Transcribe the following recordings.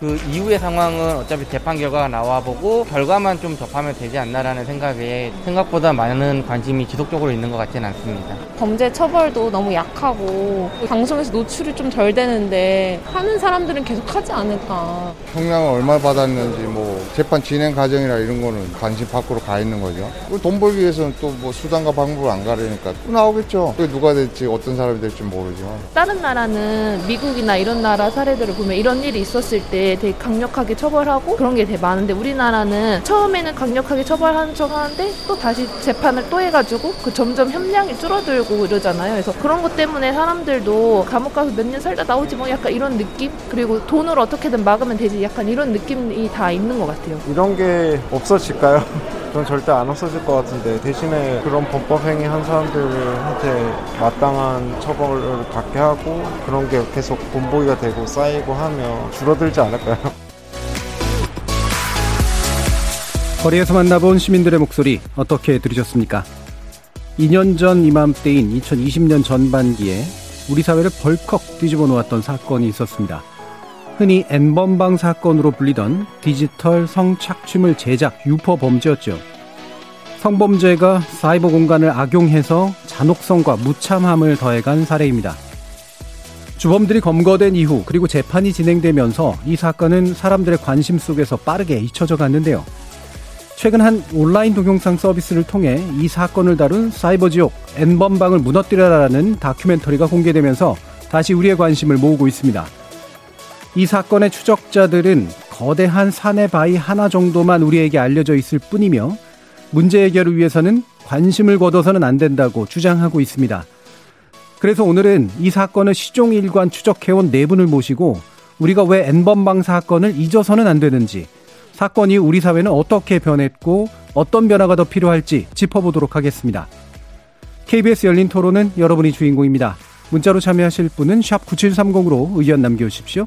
그 이후의 상황은 어차피 재판 결과가 나와보고 결과만 좀 접하면 되지 않나라는 생각에 생각보다 많은 관심이 지속적으로 있는 것 같지는 않습니다. 범죄 처벌도 너무 약하고 방송에서 노출이 좀 덜 되는데 하는 사람들은 계속 하지 않을까. 형량을 얼마 받았는지 뭐 재판 진행 과정이나 이런 거는 관심 밖으로 가 있는 거죠. 돈 벌기 위해서는 또 뭐 수단과 방법을 안 가려니까 또 나오겠죠. 그게 누가 될지 어떤 사람이 될지 모르지만. 다른 나라는 미국이나 이런 나라 사례들을 보면 이런 일이 있었을 때 되게 강력하게 처벌하고 그런 게 되게 많은데 우리나라는 처음에는 강력하게 처벌하는 척 하는데 또 다시 재판을 또 해가지고 그 점점 협량이 줄어들고 이러잖아요. 그래서 그런 것 때문에 사람들도 감옥 가서 몇 년 살다 나오지 뭐 약간 이런 느낌? 그리고 돈을 어떻게든 막으면 되지 약간 이런 느낌이 다 있는 것 같아요. 이런 게 없어질까요? 전 절대 안 없어질 것 같은데 대신에 그런 범법 행위 한 사람들한테 마땅한 처벌을 받게 하고 그런 게 계속 본보기가 되고 쌓이고 하면 줄어들지 않을까요? 거리에서 만나본 시민들의 목소리 어떻게 들으셨습니까? 2년 전 이맘때인 2020년 전반기에 우리 사회를 벌컥 뒤집어 놓았던 사건이 있었습니다. 흔히 N번방 사건으로 불리던 디지털 성착취물 제작 유포 범죄였죠. 성범죄가 사이버 공간을 악용해서 잔혹성과 무참함을 더해간 사례입니다. 주범들이 검거된 이후 그리고 재판이 진행되면서 이 사건은 사람들의 관심 속에서 빠르게 잊혀져 갔는데요. 최근 한 온라인 동영상 서비스를 통해 이 사건을 다룬 사이버 지옥 N번방을 무너뜨려라라는 다큐멘터리가 공개되면서 다시 우리의 관심을 모으고 있습니다. 이 사건의 추적자들은 거대한 산의 바위 하나 정도만 우리에게 알려져 있을 뿐이며 문제 해결을 위해서는 관심을 거둬서는 안 된다고 주장하고 있습니다. 그래서 오늘은 이 사건을 시종일관 추적해온 네 분을 모시고 우리가 왜 N번방 사건을 잊어서는 안 되는지 사건이 우리 사회는 어떻게 변했고 어떤 변화가 더 필요할지 짚어보도록 하겠습니다. KBS 열린 토론은 여러분이 주인공입니다. 문자로 참여하실 분은 9730으로 의견 남겨주십시오.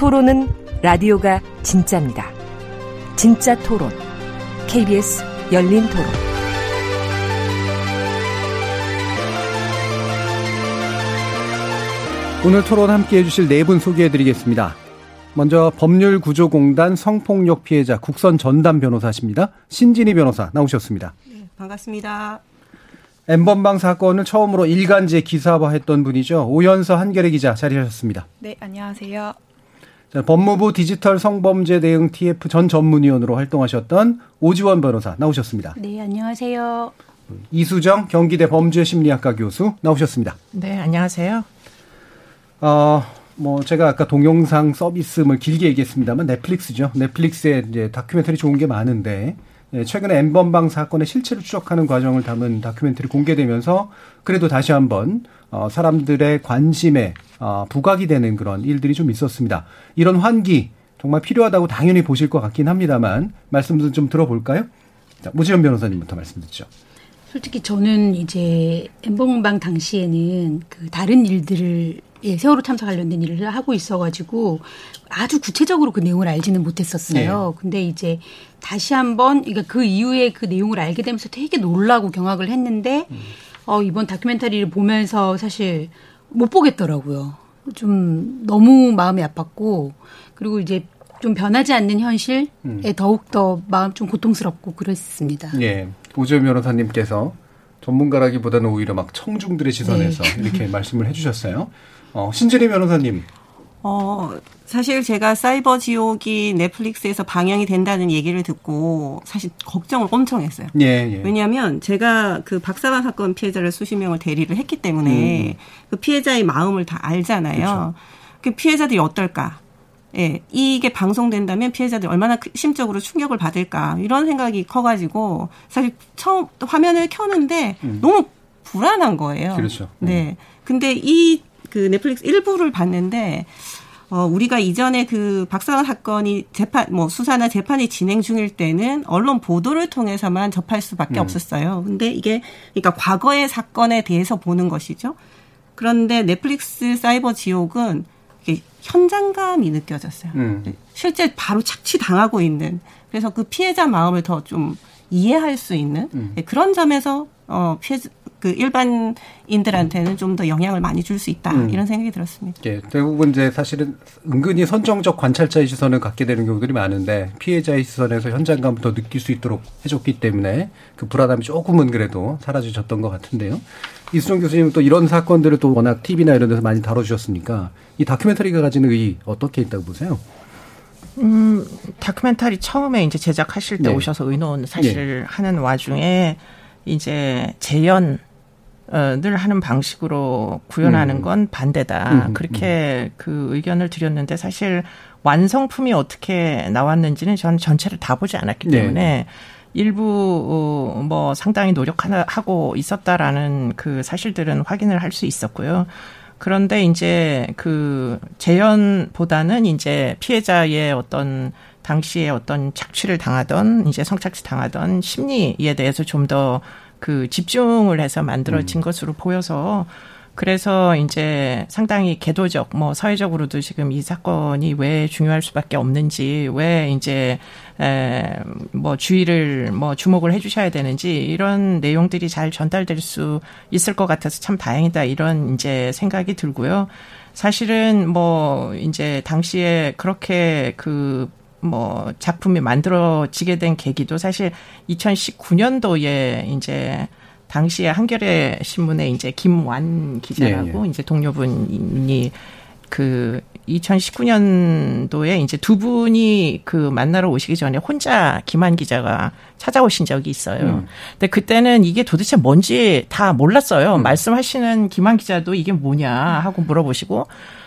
토론은 라디오가 진짜입니다. 진짜 토론, KBS 열린 토론. 오늘 토론 함께 해주실 네 분 소개해 드리겠습니다. 먼저 법률구조공단 성폭력 피해자 국선 전담 변호사십니다. 신진희 변호사 나오셨습니다. 네, 반갑습니다. N번방 사건을 처음으로 일간지에 기사화했던 분이죠. 오연서 한겨레 기자 자리하셨습니다. 네, 안녕하세요. 자, 법무부 디지털 성범죄 대응 TF 전 전문위원으로 활동하셨던 오지원 변호사 나오셨습니다. 네, 안녕하세요. 이수정 경기대 범죄심리학과 교수 나오셨습니다. 네, 안녕하세요. 어, 뭐 제가 아까 동영상 서비스를 길게 얘기했습니다만 넷플릭스죠. 넷플릭스에 이제 다큐멘터리 좋은 게 많은데 예, 최근에 엠번방 사건의 실체를 추적하는 과정을 담은 다큐멘터리 공개되면서 그래도 다시 한번 어, 사람들의 관심에 어, 부각이 되는 그런 일들이 좀 있었습니다. 이런 환기 정말 필요하다고 당연히 보실 것 같긴 합니다만 말씀도 좀 들어볼까요? 자, 모지현 변호사님부터 말씀 듣죠. 솔직히 저는 이제 엠번방 당시에는 그 다른 일들을 예, 세월호 참사 관련된 일을 하고 있어가지고 아주 구체적으로 그 내용을 알지는 못했었어요. 네. 근데 이제 다시 한번 그러니까 그 이후에 그 내용을 알게 되면서 되게 놀라고 경악을 했는데 음. 어, 이번 다큐멘터리를 보면서 사실 못 보겠더라고요. 좀 너무 마음이 아팠고 그리고 이제 좀 변하지 않는 현실에 음. 더욱 더 마음 좀 고통스럽고 그랬습니다. 예, 오지현 변호사님께서 전문가라기보다는 오히려 막 청중들의 시선에서 네. 이렇게 말씀을 해주셨어요. 어, 신재리 변호사님. 어, 사실 제가 사이버 지옥이 넷플릭스에서 방영이 된다는 얘기를 듣고 사실 걱정을 엄청 했어요. 예, 예. 왜냐하면 제가 그 박사반 사건 피해자를 수십 명을 대리를 했기 때문에 음. 그 피해자의 마음을 다 알잖아요. 그렇죠. 그 피해자들이 어떨까? 예, 이게 방송된다면 피해자들이 얼마나 심적으로 충격을 받을까 이런 생각이 커가지고 사실 처음 화면을 켜는데 음. 너무 불안한 거예요. 그렇죠. 네. 근데 이 그 넷플릭스 일부를 봤는데 어, 우리가 이전에 그 박사관 사건이 재판, 뭐 수사나 재판이 진행 중일 때는 언론 보도를 통해서만 접할 수밖에 음. 없었어요. 근데 이게, 그러니까 과거의 사건에 대해서 보는 것이죠. 그런데 넷플릭스 사이버 지옥은 현장감이 느껴졌어요. 음. 실제 바로 착취당하고 있는. 그래서 그 피해자 마음을 더 좀 이해할 수 있는 음. 네, 그런 점에서 어, 피해, 그 일반인들한테는 좀 더 영향을 많이 줄 수 있다 음. 이런 생각이 들었습니다. 예, 대부분 이제 사실은 은근히 선정적 관찰자의 시선을 갖게 되는 경우들이 많은데 피해자의 시선에서 현장감을 더 느낄 수 있도록 해줬기 때문에 그 불안함이 조금은 그래도 사라지셨던 것 같은데요. 이수정 교수님은 또 이런 사건들을 또 워낙 TV나 이런 데서 많이 다뤄주셨으니까 이 다큐멘터리가 가지는 의의 어떻게 있다고 보세요? 음, 다큐멘터리 처음에 이제 제작하실 때 네. 오셔서 의논 사실 네. 하는 와중에 이제 재연 을 하는 방식으로 구현하는 음. 건 반대다. 음, 음, 그렇게 그 의견을 드렸는데 사실 완성품이 어떻게 나왔는지는 저는 전체를 다 보지 않았기 네. 때문에 네. 일부 어, 뭐 상당히 노력하고 있었다라는 그 사실들은 확인을 할 수 있었고요. 그런데 이제 그 재연보다는 이제 피해자의 어떤 당시에 어떤 착취를 당하던 이제 성착취 당하던 심리에 대해서 좀 더 그 집중을 해서 만들어진 음. 것으로 보여서 그래서 이제 상당히 개도적 뭐 사회적으로도 지금 이 사건이 왜 중요할 수밖에 없는지 왜 이제 에뭐 주의를 뭐 주목을 해 주셔야 되는지 이런 내용들이 잘 전달될 수 있을 것 같아서 참 다행이다 이런 이제 생각이 들고요. 사실은 뭐 이제 당시에 그렇게 그 뭐 작품이 만들어지게 된 계기도 사실 2019년도에 이제 당시에 한겨레 신문에 이제 김완 기자라고 예, 예. 이제 동료분이 그 2019년도에 이제 두 분이 그 만나러 오시기 전에 혼자 김한 기자가 찾아오신 적이 있어요. 음. 근데 그때는 이게 도대체 뭔지 다 몰랐어요. 음. 말씀하시는 김한 기자도 이게 뭐냐 하고 물어보시고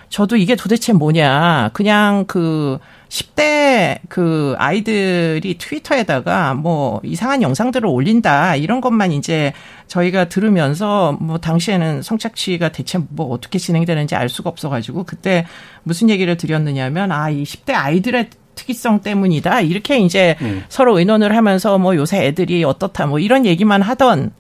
저도 이게 도대체 뭐냐. 그냥 그 10대 그 아이들이 트위터에다가 뭐 이상한 영상들을 올린다. 이런 것만 이제 저희가 들으면서 뭐 당시에는 성착취가 대체 뭐 어떻게 진행되는지 알 수가 없어가지고 그때 무슨 얘기를 드렸느냐면 아, 이 10대 아이들의 특이성 때문이다. 이렇게 이제 음. 서로 의논을 하면서 뭐 요새 애들이 어떻다 뭐 이런 얘기만 하던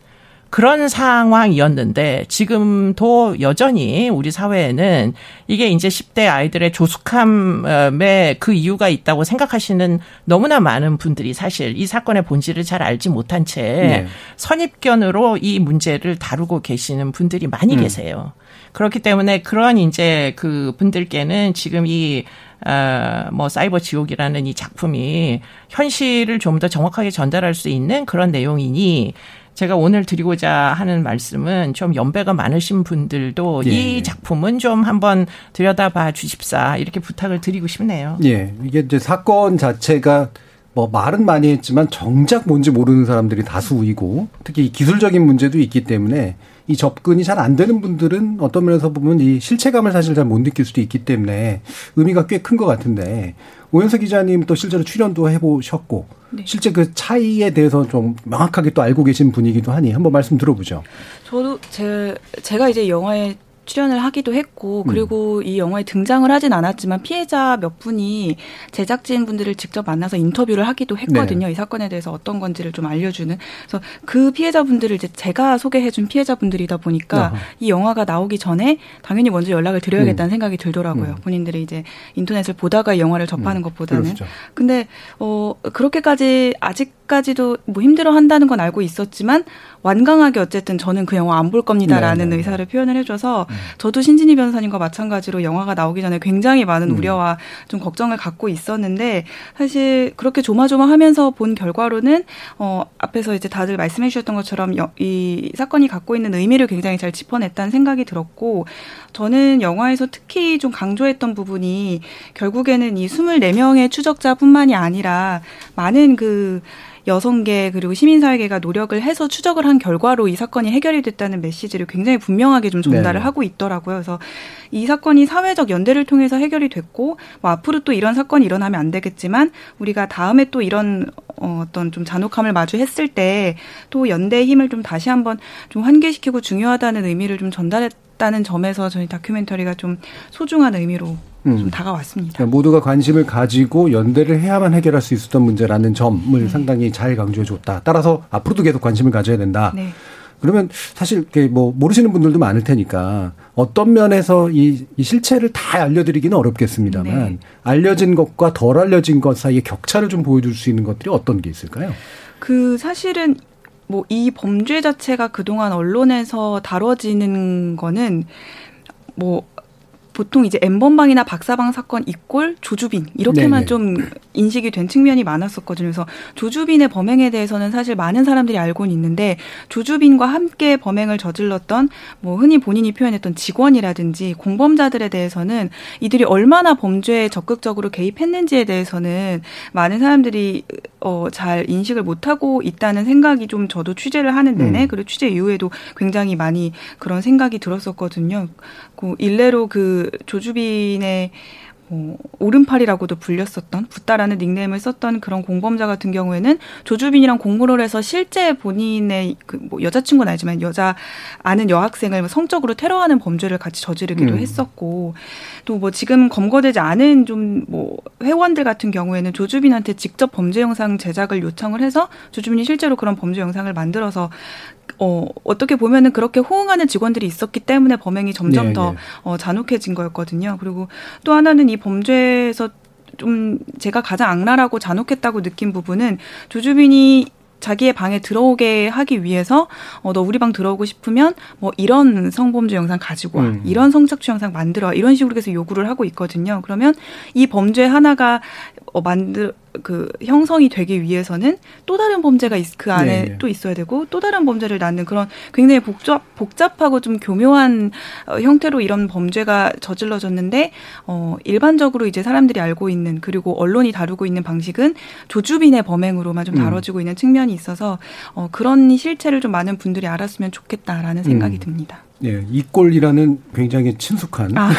그런 상황이었는데 지금도 여전히 우리 사회에는 이게 이제 10대 아이들의 조숙함에 그 이유가 있다고 생각하시는 너무나 많은 분들이 사실 이 사건의 본질을 잘 알지 못한 채 네. 선입견으로 이 문제를 다루고 계시는 분들이 많이 음. 계세요. 그렇기 때문에 그런 이제 그 분들께는 지금 이 어, 뭐 사이버 지옥이라는 이 작품이 현실을 좀 더 정확하게 전달할 수 있는 그런 내용이니 제가 오늘 드리고자 하는 말씀은 좀 연배가 많으신 분들도 예. 이 작품은 좀 한번 들여다봐 주십사 이렇게 부탁을 드리고 싶네요. 예. 이게 이제 사건 자체가 뭐 말은 많이 했지만 정작 뭔지 모르는 사람들이 다수이고 특히 기술적인 문제도 있기 때문에 이 접근이 잘 안 되는 분들은 어떤 면에서 보면 이 실체감을 사실 잘 못 느낄 수도 있기 때문에 의미가 꽤 큰 것 같은데 오현석 기자님 또 실제로 출연도 해보셨고 네. 실제 그 차이에 대해서 좀 명확하게 또 알고 계신 분이기도 하니 한번 말씀 들어보죠. 저도 제 제가 이제 영화에 출연을 하기도 했고 음. 그리고 음. 이 영화에 등장을 하진 않았지만 피해자 몇 분이 제작진 분들을 직접 만나서 인터뷰를 하기도 했거든요. 네. 이 사건에 대해서 어떤 건지를 좀 알려주는. 그래서 그 피해자 분들을 이제 제가 소개해준 피해자 분들이다 보니까 어허. 이 영화가 나오기 전에 당연히 먼저 연락을 드려야겠다는 음. 생각이 들더라고요. 음. 본인들이 이제 인터넷을 보다가 이 영화를 접하는 음. 것보다는. 그렇죠. 근데 어 그렇게까지 아직까지도 뭐 힘들어 한다는 건 알고 있었지만 완강하게 어쨌든 저는 그 영화 안 볼 겁니다라는 네네. 네. 의사를 표현을 해줘서 음. 저도 신진희 변호사님과 마찬가지로 영화가 나오기 전에 굉장히 많은 음. 우려와 좀 걱정을 갖고 있었는데 사실 그렇게 조마조마하면서 본 결과로는 어 앞에서 이제 다들 말씀해 주셨던 것처럼 이 사건이 갖고 있는 의미를 굉장히 잘 짚어냈다는 생각이 들었고 저는 영화에서 특히 좀 강조했던 부분이 결국에는 이 24명의 추적자뿐만이 아니라 많은 그 여성계 그리고 시민사회계가 노력을 해서 추적을 한 결과로 이 사건이 해결이 됐다는 메시지를 굉장히 분명하게 좀 전달을 네. 하고 있더라고요. 그래서 이 사건이 사회적 연대를 통해서 해결이 됐고 뭐 앞으로 또 이런 사건이 일어나면 안 되겠지만 우리가 다음에 또 이런 어, 어떤 좀 잔혹함을 마주했을 때 또 연대의 힘을 좀 다시 한번 좀 환기시키고 중요하다는 의미를 좀 전달했다는 점에서 저희 다큐멘터리가 좀 소중한 의미로 음. 좀 다가왔습니다. 그러니까 모두가 관심을 가지고 연대를 해야만 해결할 수 있었던 문제라는 점을 네. 상당히 잘 강조해 줬다. 따라서 앞으로도 계속 관심을 가져야 된다. 네. 그러면 사실 뭐 모르시는 분들도 많을 테니까 어떤 면에서 이, 이 실체를 다 알려드리기는 어렵겠습니다만 네. 알려진 것과 덜 알려진 것 사이의 격차를 좀 보여줄 수 있는 것들이 어떤 게 있을까요? 그 사실은 뭐 이 범죄 자체가 그동안 언론에서 다뤄지는 거는 뭐 보통 이제 엠번방이나 박사방 사건 이꼴 조주빈 이렇게만 네네. 좀 인식이 된 측면이 많았었거든요. 그래서 조주빈의 범행에 대해서는 사실 많은 사람들이 알고는 있는데 조주빈과 함께 범행을 저질렀던 뭐 흔히 본인이 표현했던 직원이라든지 공범자들에 대해서는 이들이 얼마나 범죄에 적극적으로 개입했는지에 대해서는 많은 사람들이 어, 잘 인식을 못하고 있다는 생각이 좀 저도 취재를 하는 내내 음. 그리고 취재 이후에도 굉장히 많이 그런 생각이 들었었거든요. 그 일례로 그 조주빈의 뭐 오른팔이라고도 불렸었던 붓다라는 닉네임을 썼던 그런 공범자 같은 경우에는 조주빈이랑 공모를 해서 실제 본인의 그 뭐 여자친구는 아니지만 여자 아는 여학생을 뭐 성적으로 테러하는 범죄를 같이 저지르기도 음. 했었고 또 뭐 지금 검거되지 않은 좀 뭐 회원들 같은 경우에는 조주빈한테 직접 범죄 영상 제작을 요청을 해서 조주빈이 실제로 그런 범죄 영상을 만들어서 어, 어떻게 보면은 그렇게 호응하는 직원들이 있었기 때문에 범행이 점점 네, 더 네. 어, 잔혹해진 거였거든요. 그리고 또 하나는 이 범죄에서 좀 제가 가장 악랄하고 잔혹했다고 느낀 부분은 조주빈이 자기의 방에 들어오게 하기 위해서 어, 너 우리 방 들어오고 싶으면 뭐 이런 성범죄 영상 가지고 와. 음. 이런 성착취 영상 만들어. 이런 식으로 계속 요구를 하고 있거든요. 그러면 이 범죄 하나가 어, 만들 그 형성이 되기 위해서는 또 다른 범죄가 그 안에 네. 또 있어야 되고 또 다른 범죄를 낳는 그런 굉장히 복잡 복잡하고 좀 교묘한 어, 형태로 이런 범죄가 저질러졌는데 어 일반적으로 이제 사람들이 알고 있는 그리고 언론이 다루고 있는 방식은 조주빈의 범행으로만 좀 음. 다뤄지고 음. 있는 측면이 있어서 어 그런 실체를 좀 많은 분들이 알았으면 좋겠다라는 생각이 음. 듭니다. 예, 이꼴이라는 굉장히 친숙한 아.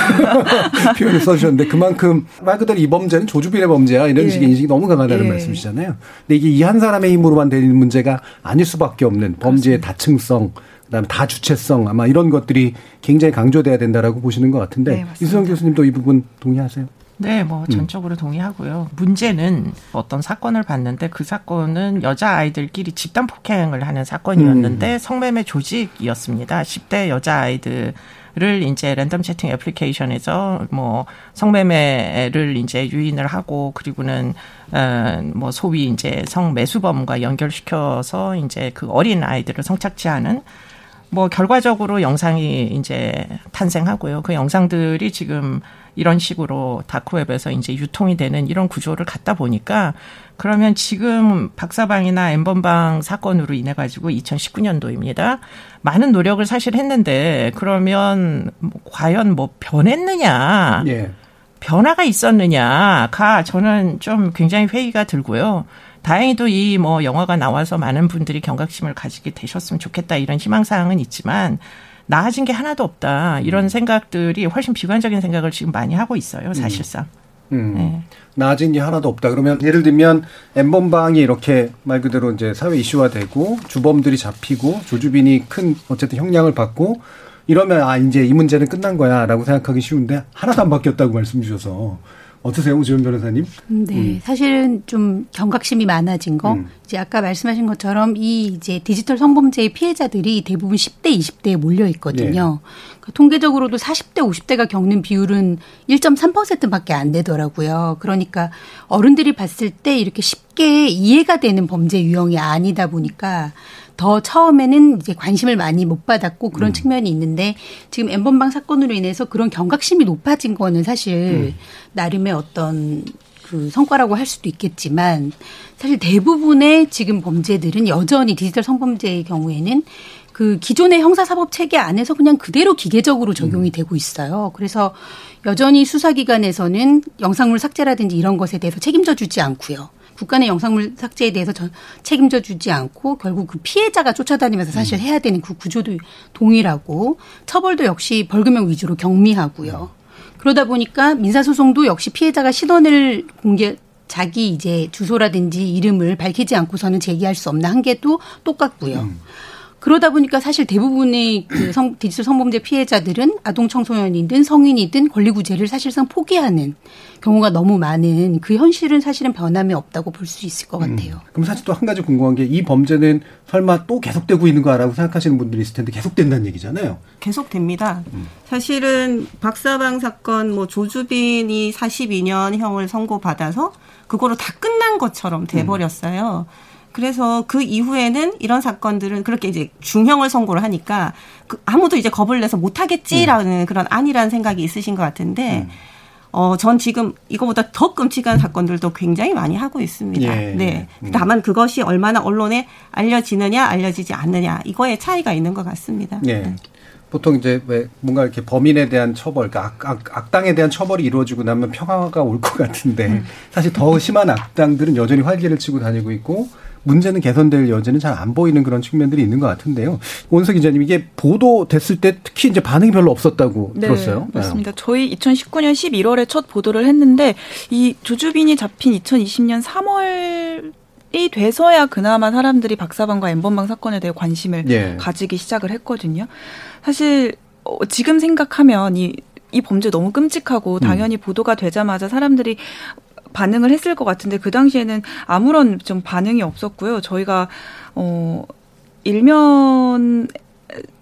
표현을 써주셨는데 그만큼 말 그대로 이 범죄는 조주빈의 범죄야 이런 예. 식의 인식이 너무 강하다는 예. 말씀이시잖아요. 근데 이게 이 한 사람의 힘으로만 되는 문제가 아닐 수밖에 없는 범죄의 그렇습니다. 다층성, 그다음에 다주체성 아마 이런 것들이 굉장히 강조돼야 된다라고 보시는 것 같은데 네, 이수영 교수님도 이 부분 동의하세요? 네, 뭐 음. 전적으로 음. 동의하고요. 문제는 어떤 사건을 봤는데 그 사건은 여자 아이들끼리 집단 폭행을 하는 사건이었는데 음. 성매매 조직이었습니다. 10대 여자 아이들 를 이제 랜덤 채팅 애플리케이션에서 뭐 성매매를 이제 유인을 하고 그리고는 어뭐 소위 이제 성매수범과 연결시켜서 이제 그 어린 아이들을 성착취하는 뭐 결과적으로 영상이 이제 탄생하고요. 그 영상들이 지금 이런 식으로 다크웹에서 이제 유통이 되는 이런 구조를 갖다 보니까 그러면 지금 박사방이나 엠번방 사건으로 인해 가지고 2019년도입니다. 많은 노력을 사실 했는데 그러면 뭐 과연 뭐 변했느냐? 예. 변화가 있었느냐가 저는 좀 굉장히 회의가 들고요. 다행히도 이 뭐 영화가 나와서 많은 분들이 경각심을 가지게 되셨으면 좋겠다 이런 희망사항은 있지만 나아진 게 하나도 없다. 이런 음. 생각들이 훨씬 비관적인 생각을 지금 많이 하고 있어요, 음. 사실상. 음. 네. 나아진 게 하나도 없다. 그러면 예를 들면 엠번방이 이렇게 말 그대로 이제 사회 이슈화되고 주범들이 잡히고 조주빈이 큰 어쨌든 형량을 받고 이러면 아 이제 이 문제는 끝난 거야라고 생각하기 쉬운데 하나도 안 바뀌었다고 말씀 주셔서 어떠세요, 우지원 변호사님? 네, 음. 사실은 좀 경각심이 많아진 거. 음. 이제 아까 말씀하신 것처럼 이 이제 디지털 성범죄의 피해자들이 대부분 10대, 20대에 몰려 있거든요. 네. 그러니까 통계적으로도 40대, 50대가 겪는 비율은 1.3%밖에 안 되더라고요. 그러니까 어른들이 봤을 때 이렇게 쉽게 이해가 되는 범죄 유형이 아니다 보니까 더 처음에는 이제 관심을 많이 못 받았고 그런 음. 측면이 있는데 지금 엠번방 사건으로 인해서 그런 경각심이 높아진 거는 사실 음. 나름의 어떤 그 성과라고 할 수도 있겠지만 사실 대부분의 지금 범죄들은 여전히 디지털 성범죄의 경우에는 그 기존의 형사사법 체계 안에서 그냥 그대로 기계적으로 적용이 음. 되고 있어요. 그래서 여전히 수사기관에서는 영상물 삭제라든지 이런 것에 대해서 책임져 주지 않고요. 북한 의 영상물 삭제에 대해서 전 책임져 주지 않고 결국 그 피해자가 쫓아다니면서 사실 음. 해야 되는 그 구조도 동일하고 처벌도 역시 벌금형 위주로 경미하고요. 그러다 보니까 민사소송도 역시 피해자가 신원을 공개 자기 이제 주소라든지 이름을 밝히지 않고서는 제기할 수 없는 한계도 똑같고요. 음. 그러다 보니까 사실 대부분의 그 성, 디지털 성범죄 피해자들은 아동 청소년이든 성인이든 권리구제를 사실상 포기하는 경우가 너무 많은 그 현실은 사실은 변함이 없다고 볼 수 있을 것 음. 같아요. 음. 그럼 사실 또 한 가지 궁금한 게 이 범죄는 설마 또 계속되고 있는 거라고 생각하시는 분들이 있을 텐데 계속된다는 얘기잖아요. 계속됩니다. 음. 사실은 박사방 사건 뭐 조주빈이 42년형을 선고받아서 그거로 다 끝난 것처럼 돼버렸어요. 음. 그래서 그 이후에는 이런 사건들은 그렇게 이제 중형을 선고를 하니까 그 아무도 이제 겁을 내서 못하겠지라는 음. 그런 안이라는 생각이 있으신 것 같은데 음. 어, 전 지금 이거보다 더 끔찍한 사건들도 굉장히 많이 하고 있습니다. 예. 네. 음. 다만 그것이 얼마나 언론에 알려지느냐, 알려지지 않느냐, 이거에 차이가 있는 것 같습니다. 예. 네. 보통 이제 왜 뭔가 이렇게 범인에 대한 처벌, 그러니까 악, 악, 악당에 대한 처벌이 이루어지고 나면 평화가 올 것 같은데 음. 사실 더 심한 악당들은 여전히 활기를 치고 다니고 있고 문제는 개선될 여지는 잘 안 보이는 그런 측면들이 있는 것 같은데요. 원석 기자님 이게 보도됐을 때 특히 이제 반응이 별로 없었다고 네, 들었어요. 맞습니다. 네. 저희 2019년 11월에 첫 보도를 했는데 이 조주빈이 잡힌 2020년 3월 이 돼서야 그나마 사람들이 박사방과 엠번방 사건에 대해 관심을 예. 가지기 시작을 했거든요. 사실 어, 지금 생각하면 이, 이 범죄 너무 끔찍하고 당연히 음. 보도가 되자마자 사람들이 반응을 했을 것 같은데 그 당시에는 아무런 좀 반응이 없었고요. 저희가 어 일면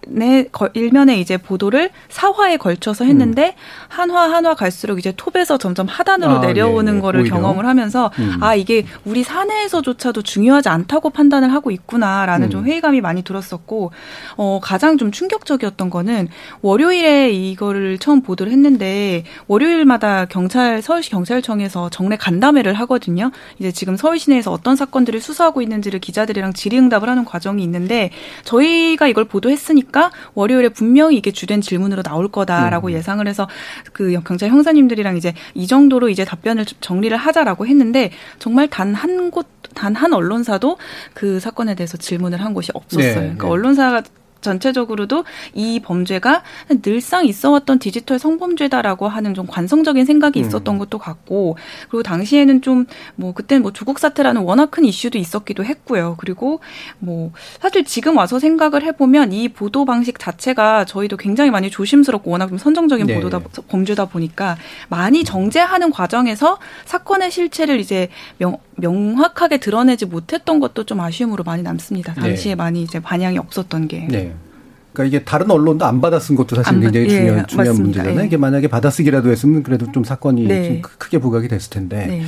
네, 일면에 이제 보도를 사화에 걸쳐서 했는데 음. 한화 한화 갈수록 이제 톱에서 점점 하단으로 아, 내려오는 네, 거를 오히려? 경험을 하면서 음. 아 이게 우리 사내에서조차도 중요하지 않다고 판단을 하고 있구나라는 음. 좀 회의감이 많이 들었었고 어 가장 좀 충격적이었던 거는 월요일에 이거를 처음 보도를 했는데 월요일마다 경찰 서울시 경찰청에서 정례 간담회를 하거든요. 이제 지금 서울 시내에서 어떤 사건들을 수사하고 있는지를 기자들이랑 질의응답을 하는 과정이 있는데 저희가 이걸 보도했으니까 보니까 월요일에 분명히 이게 주된 질문으로 나올 거다라고 음. 예상을 해서 그 경찰 형사님들이랑 이제 이 정도로 이제 답변을 정리를 하자라고 했는데 정말 단 한 곳, 단 한 언론사도 그 사건에 대해서 질문을 한 곳이 없었어요. 네, 그러니까 네. 언론사가 전체적으로도 이 범죄가 늘상 있어왔던 디지털 성범죄다라고 하는 좀 관성적인 생각이 음. 있었던 음. 것도 같고 그리고 당시에는 좀 뭐 그때는 뭐 조국 사태라는 워낙 큰 이슈도 있었기도 했고요. 그리고 뭐 사실 지금 와서 생각을 해보면 이 보도 방식 자체가 저희도 굉장히 많이 조심스럽고 워낙 좀 선정적인 네. 보도다 범죄다 보니까 많이 정제하는 과정에서 사건의 실체를 이제 명, 명확하게 드러내지 못했던 것도 좀 아쉬움으로 많이 남습니다. 당시에 네. 많이 이제 반향이 없었던 게. 네. 그러니까 이게 다른 언론도 안 받아쓴 것도 사실 굉장히 받, 중요한, 예, 중요한 문제잖아요. 예. 이게 만약에 받아쓰기라도 했으면 그래도 좀 사건이 네. 좀 크게 부각이 됐을 텐데. 네.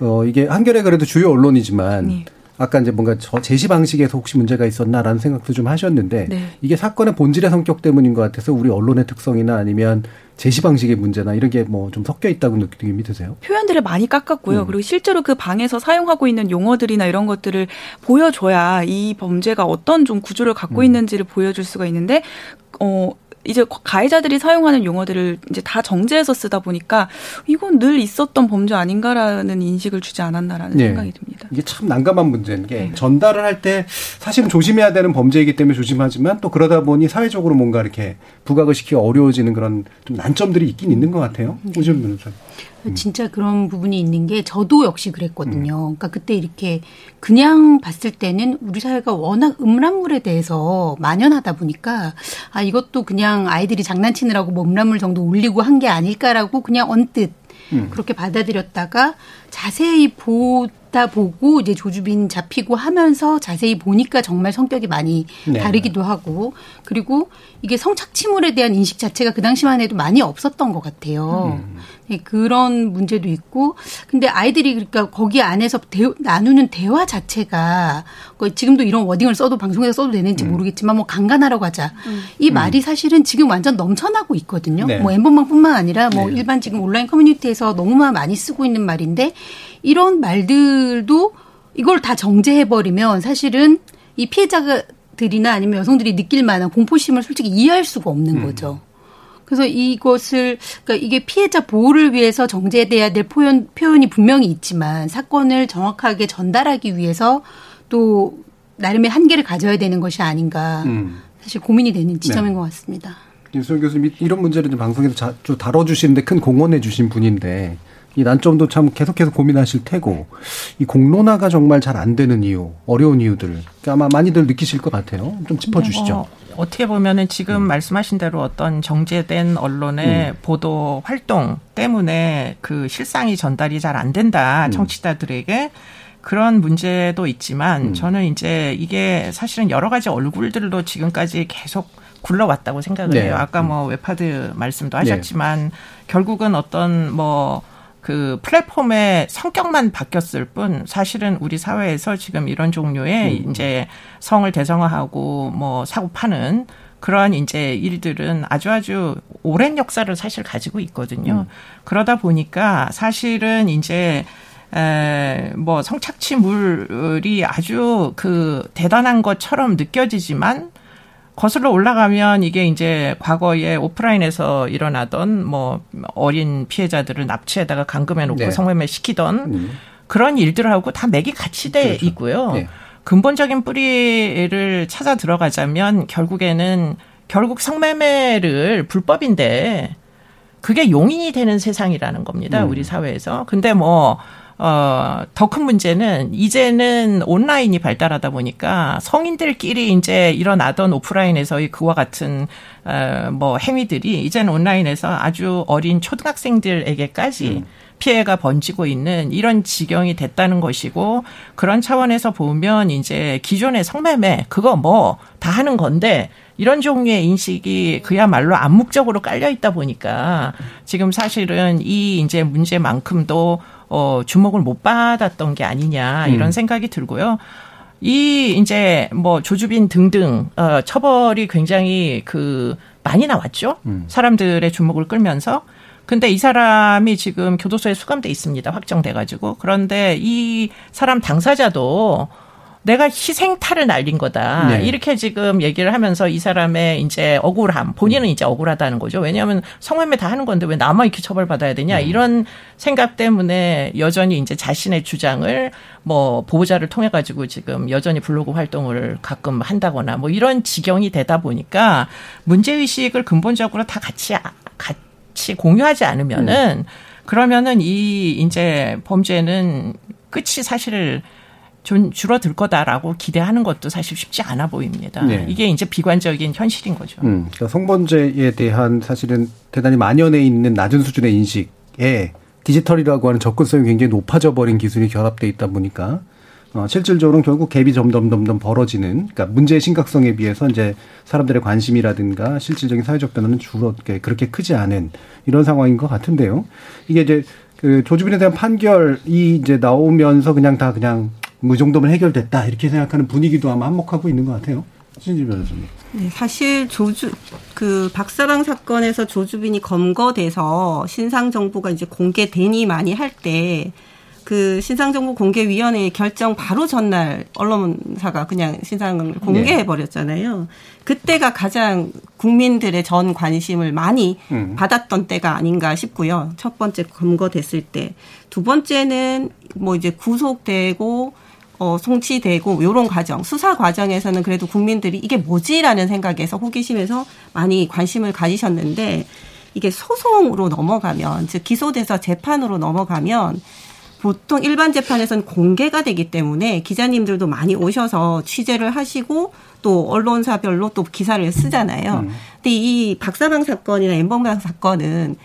어, 이게 한겨레 그래도 주요 언론이지만 네. 아까 이제 뭔가 저 제시 방식에서 혹시 문제가 있었나라는 생각도 좀 하셨는데 네. 이게 사건의 본질의 성격 때문인 것 같아서 우리 언론의 특성이나 아니면 제시 방식의 문제나 이런 게 뭐 좀 섞여 있다고 느낌이 드세요? 표현들을 많이 깎았고요. 음. 그리고 실제로 그 방에서 사용하고 있는 용어들이나 이런 것들을 보여줘야 이 범죄가 어떤 좀 구조를 갖고 음. 있는지를 보여줄 수가 있는데 어 이제 가해자들이 사용하는 용어들을 이제 다 정제해서 쓰다 보니까 이건 늘 있었던 범죄 아닌가라는 인식을 주지 않았나라는 네. 생각이 듭니다. 이게 참 난감한 문제인 게 네. 전달을 할 때 사실은 조심해야 되는 범죄이기 때문에 조심하지만 또 그러다 보니 사회적으로 뭔가 이렇게 부각을 시키기 어려워지는 그런 좀 난점들이 있긴 있는 것 같아요. 변호사. 음. 진짜 그런 부분이 있는 게 저도 역시 그랬거든요. 음. 그러니까 그때 이렇게 그냥 봤을 때는 우리 사회가 워낙 음란물에 대해서 만연하다 보니까 아 이것도 그냥 아이들이 장난치느라고 뭐 음란물 정도 올리고 한 게 아닐까라고 그냥 언뜻 음. 그렇게 받아들였다가 자세히 보다 보고 이제 조주빈 잡히고 하면서 자세히 보니까 정말 성격이 많이 네. 다르기도 하고 그리고 이게 성착취물에 대한 인식 자체가 그 당시만 해도 많이 없었던 것 같아요. 음. 네, 그런 문제도 있고 근데 아이들이 그러니까 거기 안에서 대, 나누는 대화 자체가 지금도 이런 워딩을 써도 방송에서 써도 되는지 음. 모르겠지만 뭐 강간하러 가자 음. 이 말이 사실은 지금 완전 넘쳐나고 있거든요. 네. 뭐 엠번방뿐만 아니라 뭐 네. 일반 지금 온라인 커뮤니티에서 너무 많이 쓰고 있는 말인데 이런 말들도 이걸 다 정제해버리면 사실은 이 피해자들이나 아니면 여성들이 느낄 만한 공포심을 솔직히 이해할 수가 없는 음. 거죠. 그래서 이것을 그러니까 이게 피해자 보호를 위해서 정제돼야 될 표현 표현이 분명히 있지만 사건을 정확하게 전달하기 위해서 또 나름의 한계를 가져야 되는 것이 아닌가 음. 사실 고민이 되는 지점인 네. 것 같습니다. 김수영 교수님 이런 문제를 좀 방송에서 자주 다뤄주시는데 큰 공헌해 주신 분인데 이 난점도 참 계속해서 고민하실 테고 이 공론화가 정말 잘 안 되는 이유, 어려운 이유들 아마 많이들 느끼실 것 같아요. 좀 짚어주시죠. 어, 어떻게 보면은 지금 음. 말씀하신 대로 어떤 정제된 언론의 음. 보도 활동 때문에 그 실상이 전달이 잘 안 된다 음. 청취자들에게 그런 문제도 있지만 음. 저는 이제 이게 사실은 여러 가지 얼굴들로 지금까지 계속 굴러왔다고 생각을 네. 해요. 아까 뭐 음. 웹하드 말씀도 하셨지만 네. 결국은 어떤 뭐 그 플랫폼의 성격만 바뀌었을 뿐 사실은 우리 사회에서 지금 이런 종류의 음. 이제 성을 대성화하고 뭐 사고 파는 그러한 이제 일들은 아주 아주 오랜 역사를 사실 가지고 있거든요. 음. 그러다 보니까 사실은 이제 에, 뭐 성착취물이 아주 그 대단한 것처럼 느껴지지만 거슬러 올라가면 이게 이제 과거에 오프라인에서 일어나던 뭐 어린 피해자들을 납치에다가 감금해 놓고 네. 성매매 시키던 음. 그런 일들하고 다 맥이 같이 돼 그렇죠. 있고요. 네. 근본적인 뿌리를 찾아 들어가자면 결국에는 결국 성매매를 불법인데 그게 용인이 되는 세상이라는 겁니다. 음. 우리 사회에서. 근데 뭐 어, 더 큰 문제는 이제는 온라인이 발달하다 보니까 성인들끼리 이제 일어나던 오프라인에서의 그와 같은 어, 뭐 행위들이 이제는 온라인에서 아주 어린 초등학생들에게까지 음. 피해가 번지고 있는 이런 지경이 됐다는 것이고 그런 차원에서 보면 이제 기존의 성매매 그거 뭐 다 하는 건데 이런 종류의 인식이 그야말로 암묵적으로 깔려 있다 보니까 지금 사실은 이 이제 문제만큼도 어, 주목을 못 받았던 게 아니냐 이런 음. 생각이 들고요. 이 이제 뭐 조주빈 등등 어, 처벌이 굉장히 그 많이 나왔죠. 음. 사람들의 주목을 끌면서. 근데 이 사람이 지금 교도소에 수감돼 있습니다. 확정돼 가지고. 그런데 이 사람 당사자도 내가 희생탈을 날린 거다. 네. 이렇게 지금 얘기를 하면서 이 사람의 이제 억울함, 본인은 음. 이제 억울하다는 거죠. 왜냐하면 성매매 다 하는 건데 왜 나만 이렇게 처벌받아야 되냐. 음. 이런 생각 때문에 여전히 이제 자신의 주장을 뭐 보호자를 통해 가지고 지금 여전히 블로그 활동을 가끔 한다거나 뭐 이런 지경이 되다 보니까 문제 의식을 근본적으로 다 같이 같이 공유하지 않으면은 음. 그러면은 이 이제 범죄는 끝이 사실 좀 줄어들 거다라고 기대하는 것도 사실 쉽지 않아 보입니다. 네. 이게 이제 비관적인 현실인 거죠. 음, 그러니까 성범죄에 대한 사실은 대단히 만연해 있는 낮은 수준의 인식에 디지털이라고 하는 접근성이 굉장히 높아져 버린 기술이 결합돼 있다 보니까 어, 실질적으로는 결국 갭이 점점 점점 벌어지는 그러니까 문제의 심각성에 비해서 이제 사람들의 관심이라든가 실질적인 사회적 변화는 주로 그렇게 크지 않은 이런 상황인 것 같은데요. 이게 이제 그 조주빈에 대한 판결이 이제 나오면서 그냥 다 그냥 뭐 이 정도면 해결됐다 이렇게 생각하는 분위기도 아마 한몫하고 있는 것 같아요. 신지 변호사님. 네, 사실 조주 그 박사방 사건에서 조주빈이 검거돼서 신상 정보가 이제 공개되니 많이 할 때 그 신상정보 공개위원회 결정 바로 전날 언론사가 그냥 신상을 공개해 버렸잖아요. 네. 그때가 가장 국민들의 전 관심을 많이 음. 받았던 때가 아닌가 싶고요. 첫 번째 검거됐을 때, 두 번째는 뭐 이제 구속되고 어, 송치되고 요런 과정, 수사 과정에서는 그래도 국민들이 이게 뭐지라는 생각에서 호기심에서 많이 관심을 가지셨는데 이게 소송으로 넘어가면 즉 기소돼서 재판으로 넘어가면 보통 일반 재판에서는 공개가 되기 때문에 기자님들도 많이 오셔서 취재를 하시고 또 언론사별로 또 기사를 쓰잖아요. 음. 근데 이 박사방 사건이나 엠범강 사건은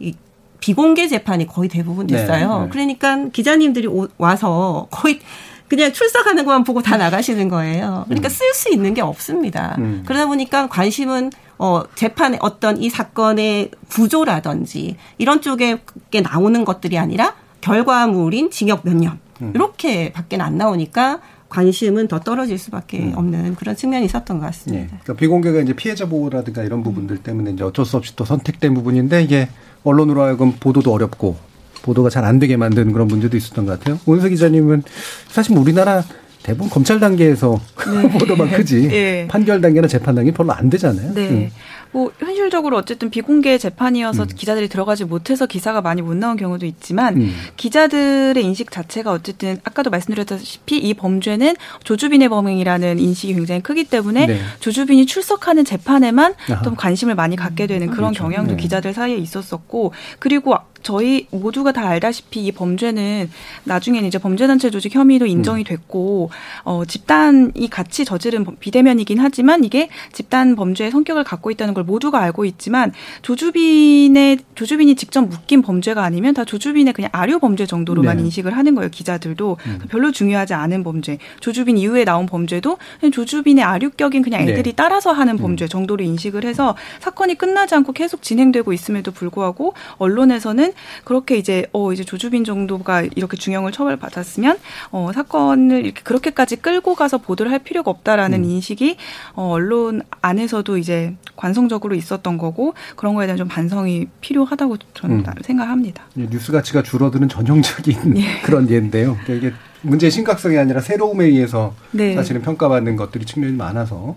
이 비공개 재판이 거의 대부분 됐어요. 네, 네. 그러니까 기자님들이 오, 와서 거의 그냥 출석하는 것만 보고 다 나가시는 거예요. 그러니까 음. 쓸수 있는 게 없습니다. 음. 그러다 보니까 관심은 어 재판의 어떤 이 사건의 구조라든지 이런 쪽에 나오는 것들이 아니라 결과물인 징역 몇 년. 음. 이렇게 밖에 안 나오니까 관심은 더 떨어질 수밖에 음. 없는 그런 측면이 있었던 것 같습니다. 네. 그러니까 비공개가 이제 피해자 보호라든가 이런 부분들 때문에 이제 어쩔 수 없이 또 선택된 부분인데 이게 언론으로 하여금 보도도 어렵고 보도가 잘 안 되게 만드는 그런 문제도 있었던 것 같아요. 오은석 기자님은 사실 뭐 우리나라 대부분 검찰 단계에서 네. 보도만 크지 네. 판결 단계나 재판 단계 별로 안 되잖아요. 네. 음. 뭐 현실적으로 어쨌든 비공개 재판이어서 음. 기자들이 들어가지 못해서 기사가 많이 못 나온 경우도 있지만 음. 기자들의 인식 자체가 어쨌든 아까도 말씀드렸다시피 이 범죄는 조주빈의 범행이라는 인식이 굉장히 크기 때문에 네. 조주빈이 출석하는 재판에만 아하. 좀 관심을 많이 갖게 되는 그런 그렇죠. 경향도 네. 기자들 사이에 있었었고 그리고 저희 모두가 다 알다시피 이 범죄는 나중에는 이제 범죄단체 조직 인정이 음. 됐고 어 집단이 같이 저지른 비대면이긴 하지만 이게 집단 범죄의 성격을 갖고 있다는 걸 모두가 알고 있지만 조주빈의 조주빈이 직접 묶인 범죄가 아니면 다 조주빈의 그냥 아류 범죄 정도로만 네. 인식을 하는 거예요 기자들도 음. 별로 중요하지 않은 범죄 조주빈 이후에 나온 범죄도 그냥 조주빈의 아류격인 그냥 애들이 네. 따라서 하는 음. 범죄 정도로 인식을 해서 사건이 끝나지 않고 계속 진행되고 있음에도 불구하고 언론에서는 경우는 그렇게 이제 어 이제 조주빈 정도가 이렇게 중형을 처벌받았으면 어 사건을 이렇게 그렇게까지 끌고 가서 보도를 할 필요가 없다라는 음. 인식이 어 언론 안에서도 이제 관성적으로 있었던 거고 그런 거에 대한 좀 반성이 필요하다고 저는 음. 생각합니다. 뉴스 가치가 줄어드는 전형적인 예. 그런 예인데요. 그러니까 이게 문제의 심각성이 아니라 새로움에 의해서 네. 사실은 평가받는 것들이 측면이 많아서.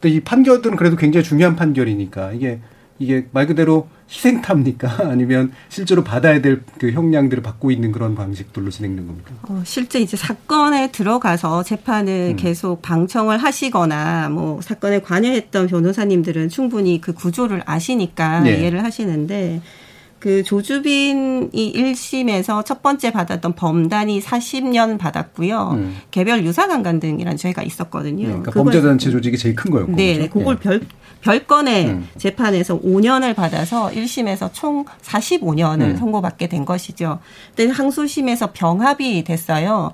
근데 이 판결들은 그래도 굉장히 중요한 판결이니까 이게 이게 말 그대로 희생탑니까? 아니면 실제로 받아야 될 그 형량들을 받고 있는 그런 방식들로 진행된 겁니까? 어, 실제 이제 사건에 들어가서 재판을 음. 계속 방청을 하시거나 뭐 사건에 관여했던 변호사님들은 충분히 그 구조를 아시니까 네. 이해를 하시는데 그 조주빈이 1심에서 첫 번째 받았던 범단이 40년 받았고요. 음. 개별 유사강간 등이라는 죄가 있었거든요. 네, 그러니까 범죄단체 조직이 제일 큰 거였고. 네, 네. 그걸 네. 별, 별건의 음. 재판에서 5년을 받아서 1심에서 총 45년을 음. 선고받게 된 것이죠. 근데 항소심에서 병합이 됐어요.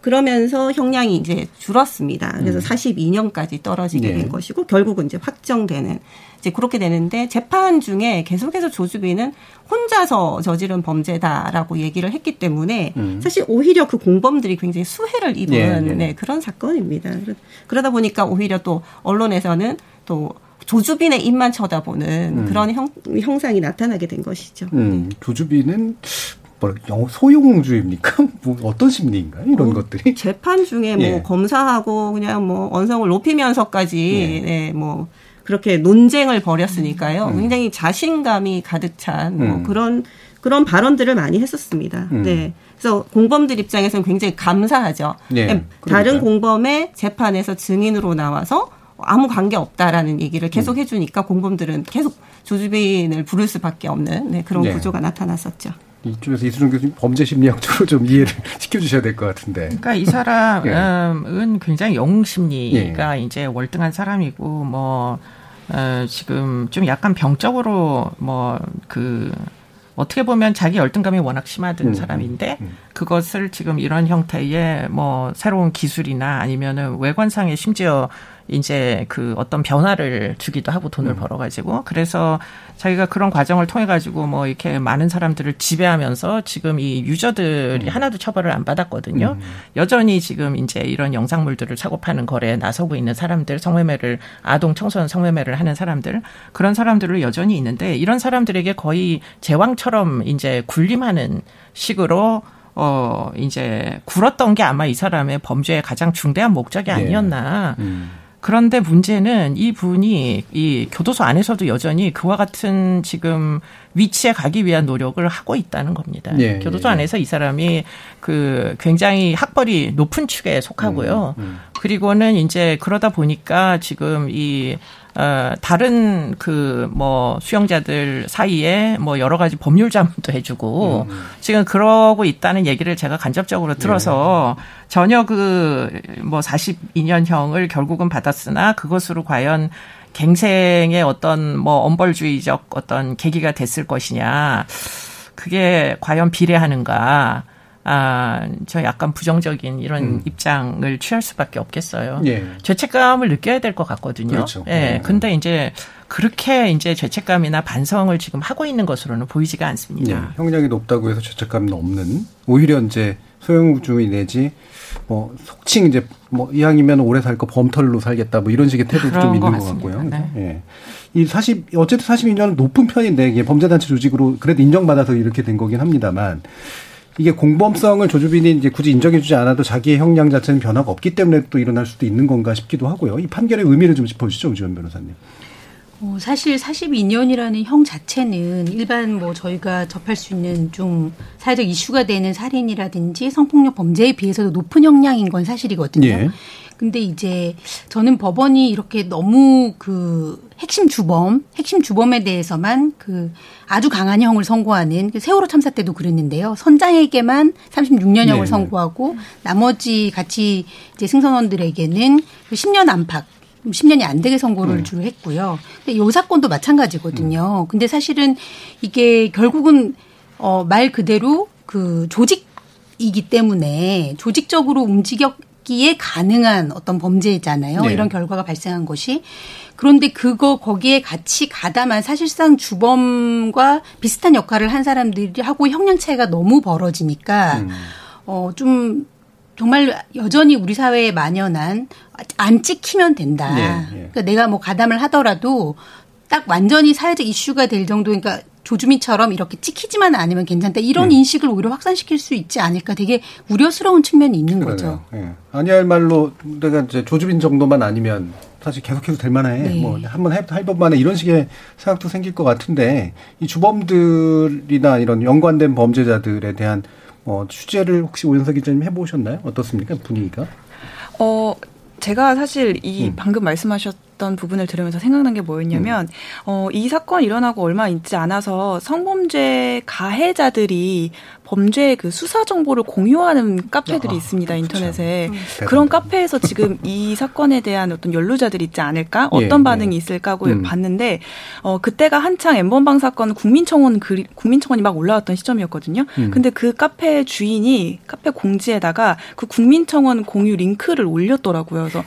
그러면서 형량이 이제 줄었습니다. 그래서 음. 42년까지 떨어지게 네. 된 것이고 결국은 이제 확정되는 이제 그렇게 되는데 재판 중에 계속해서 조주빈은 혼자서 저지른 범죄다라고 얘기를 했기 때문에 음. 사실 오히려 그 공범들이 굉장히 수혜를 입은 네, 네. 네, 그런 사건입니다. 그러다 보니까 오히려 또 언론에서는 또 조주빈의 입만 쳐다보는 음. 그런 형, 형상이 나타나게 된 것이죠. 음, 네. 조주빈은 뭐 소용주의입니까? 뭐 어떤 심리인가요? 이런 어, 것들이 재판 중에 뭐 예. 검사하고 그냥 뭐 언성을 높이면서까지 예. 네, 뭐 그렇게 논쟁을 벌였으니까요. 음. 굉장히 자신감이 가득 찬 뭐 음. 그런 그런 발언들을 많이 했었습니다. 음. 네. 그래서 공범들 입장에서는 굉장히 감사하죠. 네. 다른 공범의 재판에서 증인으로 나와서 아무 관계 없다라는 얘기를 계속 음. 해주니까 공범들은 계속 조주빈을 부를 수밖에 없는 네, 그런 네. 구조가 나타났었죠. 이쪽에서 이수정 교수님 범죄 심리학적으로 좀 이해를 시켜주셔야 될 것 같은데. 그러니까 이 사람은 예. 굉장히 영웅 심리가 예. 이제 월등한 사람이고 뭐 어, 지금 좀 약간 병적으로 뭐 그 어떻게 보면 자기 열등감이 워낙 심하던 음, 사람인데 음, 음. 그것을 지금 이런 형태의 뭐 새로운 기술이나 아니면은 외관상의 심지어 이제 그 어떤 변화를 주기도 하고 돈을 음. 벌어가지고 그래서 자기가 그런 과정을 통해 가지고 뭐 이렇게 많은 사람들을 지배하면서 지금 이 유저들이 음. 하나도 처벌을 안 받았거든요. 음. 여전히 지금 이제 이런 영상물들을 사고 파는 거래에 나서고 있는 사람들, 성매매를 아동 청소년 성매매를 하는 사람들 그런 사람들을 여전히 있는데 이런 사람들에게 거의 제왕처럼 이제 군림하는 식으로 어 이제 굴었던 게 아마 이 사람의 범죄의 가장 중대한 목적이 네. 아니었나. 네. 음. 그런데 문제는 이 분이 이 교도소 안에서도 여전히 그와 같은 지금 위치에 가기 위한 노력을 하고 있다는 겁니다. 네, 교도소 네. 안에서 이 사람이 그 굉장히 학벌이 높은 축에 속하고요. 음, 음. 그리고는 이제 그러다 보니까 지금 이 어, 다른 그 뭐 수용자들 사이에 뭐 여러 가지 법률 자문도 해주고 음. 지금 그러고 있다는 얘기를 제가 간접적으로 들어서 네. 전혀 그 뭐 42년형을 결국은 받았으나 그것으로 과연 갱생의 어떤 뭐 엄벌주의적 어떤 계기가 됐을 것이냐 그게 과연 비례하는가 아, 저 약간 부정적인 이런 음. 입장을 취할 수밖에 없겠어요. 예. 죄책감을 느껴야 될 것 같거든요. 그렇죠. 예. 네. 근데 이제 그렇게 이제 죄책감이나 반성을 지금 하고 있는 것으로는 보이지가 않습니다. 예. 형량이 높다고 해서 죄책감은 없는 오히려 이제 소형주의 내지 뭐 속칭 이제 뭐 이왕이면 오래 살 거 범털로 살겠다 뭐 이런 식의 태도도 좀 있는 것, 같고요. 네. 예. 이 40, 어쨌든 42년은 높은 편인데 이게 범죄단체 조직으로 그래도 인정받아서 이렇게 된 거긴 합니다만 이게 공범성을 조주빈이 이제 굳이 인정해주지 않아도 자기의 형량 자체는 변화가 없기 때문에 또 일어날 수도 있는 건가 싶기도 하고요. 이 판결의 의미를 좀 짚어주시죠, 우지원 변호사님. 어, 사실 42년이라는 형 자체는 일반 뭐 저희가 접할 수 있는 좀 사회적 이슈가 되는 살인이라든지 성폭력 범죄에 비해서도 높은 형량인 건 사실이거든요. 예. 근데 이제 저는 법원이 이렇게 너무 그 핵심 주범, 핵심 주범에 대해서만 그 아주 강한 형을 선고하는 그 세월호 참사 때도 그랬는데요. 선장에게만 36년형을 네. 선고하고 나머지 같이 이제 승선원들에게는 10년 그 안팎 10년이 안 되게 선고를 음. 주로 했고요. 근데 요 사건도 마찬가지거든요. 음. 근데 사실은 이게 결국은 어, 말 그대로 그 조직 이기 때문에 조직적으로 움직 였기에 가능한 어떤 범죄잖아요. 네. 이런 결과가 발생한 것이. 그런데 그거 거기에 같이 가담한 사실상 주범과 비슷한 역할을 한 사람들이 하고 형량 차이가 너무 벌어지니까 음. 어좀 정말 여전히 우리 사회에 만연한 안 찍히면 된다. 네, 네. 그러니까 내가 뭐 가담을 하더라도 딱 완전히 사회적 이슈가 될 정도, 그러니까 조주민처럼 이렇게 찍히지만 않으면 괜찮다. 이런 음. 인식을 오히려 확산시킬 수 있지 않을까. 되게 우려스러운 측면이 있는 그러네요. 거죠. 예. 아니할 말로 내가 이제 조주민 정도만 아니면 사실 계속해도 될 만해. 네. 뭐 한번 해볼 만해 이런 식의 생각도 생길 것 같은데 이 주범들이나 이런 연관된 범죄자들에 대한 어, 취재를 혹시 오연석 기자님 해보셨나요? 어떻습니까? 분위기가? 어, 제가 사실 이 음. 방금 말씀하셨던 부분을 들으면서 생각난 게 뭐였냐면, 음. 어, 이 사건 일어나고 얼마 있지 않아서 성범죄 가해자들이 범죄의 그 수사 정보를 공유하는 카페들이 아, 있습니다 그렇죠. 인터넷에 음. 그런 카페에서 지금 이 사건에 대한 어떤 연루자들이 있지 않을까 예, 어떤 예, 반응이 있을까 하고 음. 봤는데 어 그때가 한창 엠번방 사건 국민청원 글 국민청원이 막 올라왔던 시점이었거든요. 음. 근데 그 카페 주인이 카페 공지에다가 그 국민청원 공유 링크를 올렸더라고요. 그래서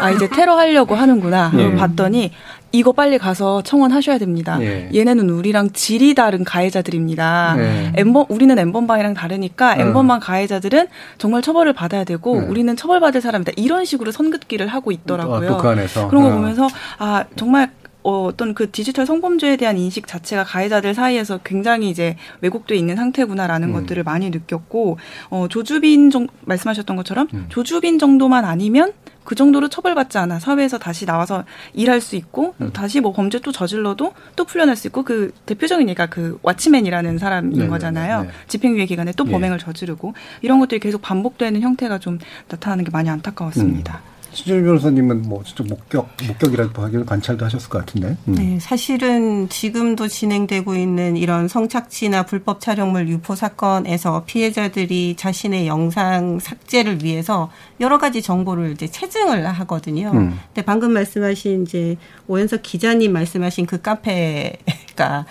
아 이제 테러 하려고 하는구나 예. 봤더니 이거 빨리 가서 청원하셔야 됩니다. 예. 얘네는 우리랑 질이 다른 가해자들입니다. 예. 엠번 우리는 엠번방이랑 다르니까 어. 엠번방 가해자들은 정말 처벌을 받아야 되고 예. 우리는 처벌받을 사람이다. 이런 식으로 선긋기를 하고 있더라고요. 아, 북한에서 그런 거 어. 보면서 아 정말 어, 어떤 그 디지털 성범죄에 대한 인식 자체가 가해자들 사이에서 굉장히 이제 왜곡돼 있는 상태구나라는 음. 것들을 많이 느꼈고 어, 조주빈 정 말씀하셨던 것처럼 음. 조주빈 정도만 아니면 그 정도로 처벌받지 않아 사회에서 다시 나와서 일할 수 있고 음. 다시 뭐 범죄 또 저질러도 또 풀려날 수 있고 그 대표적인 얘기가 그 왓치맨이라는 사람인 네네, 거잖아요. 네. 집행유예 기간에 또 예. 범행을 예. 저지르고 이런 것들이 계속 반복되는 형태가 좀 나타나는 게 많이 안타까웠습니다. 음. 신준일 변호사님은 뭐 진짜 목격 목격이라도 하기를 관찰도 하셨을 것 같은데. 음. 네, 사실은 지금도 진행되고 있는 이런 성착취나 불법 촬영물 유포 사건에서 피해자들이 자신의 영상 삭제를 위해서 여러 가지 정보를 이제 체증을 하거든요. 음. 근데 방금 말씀하신 이제 오연석 기자님 말씀하신 그 카페가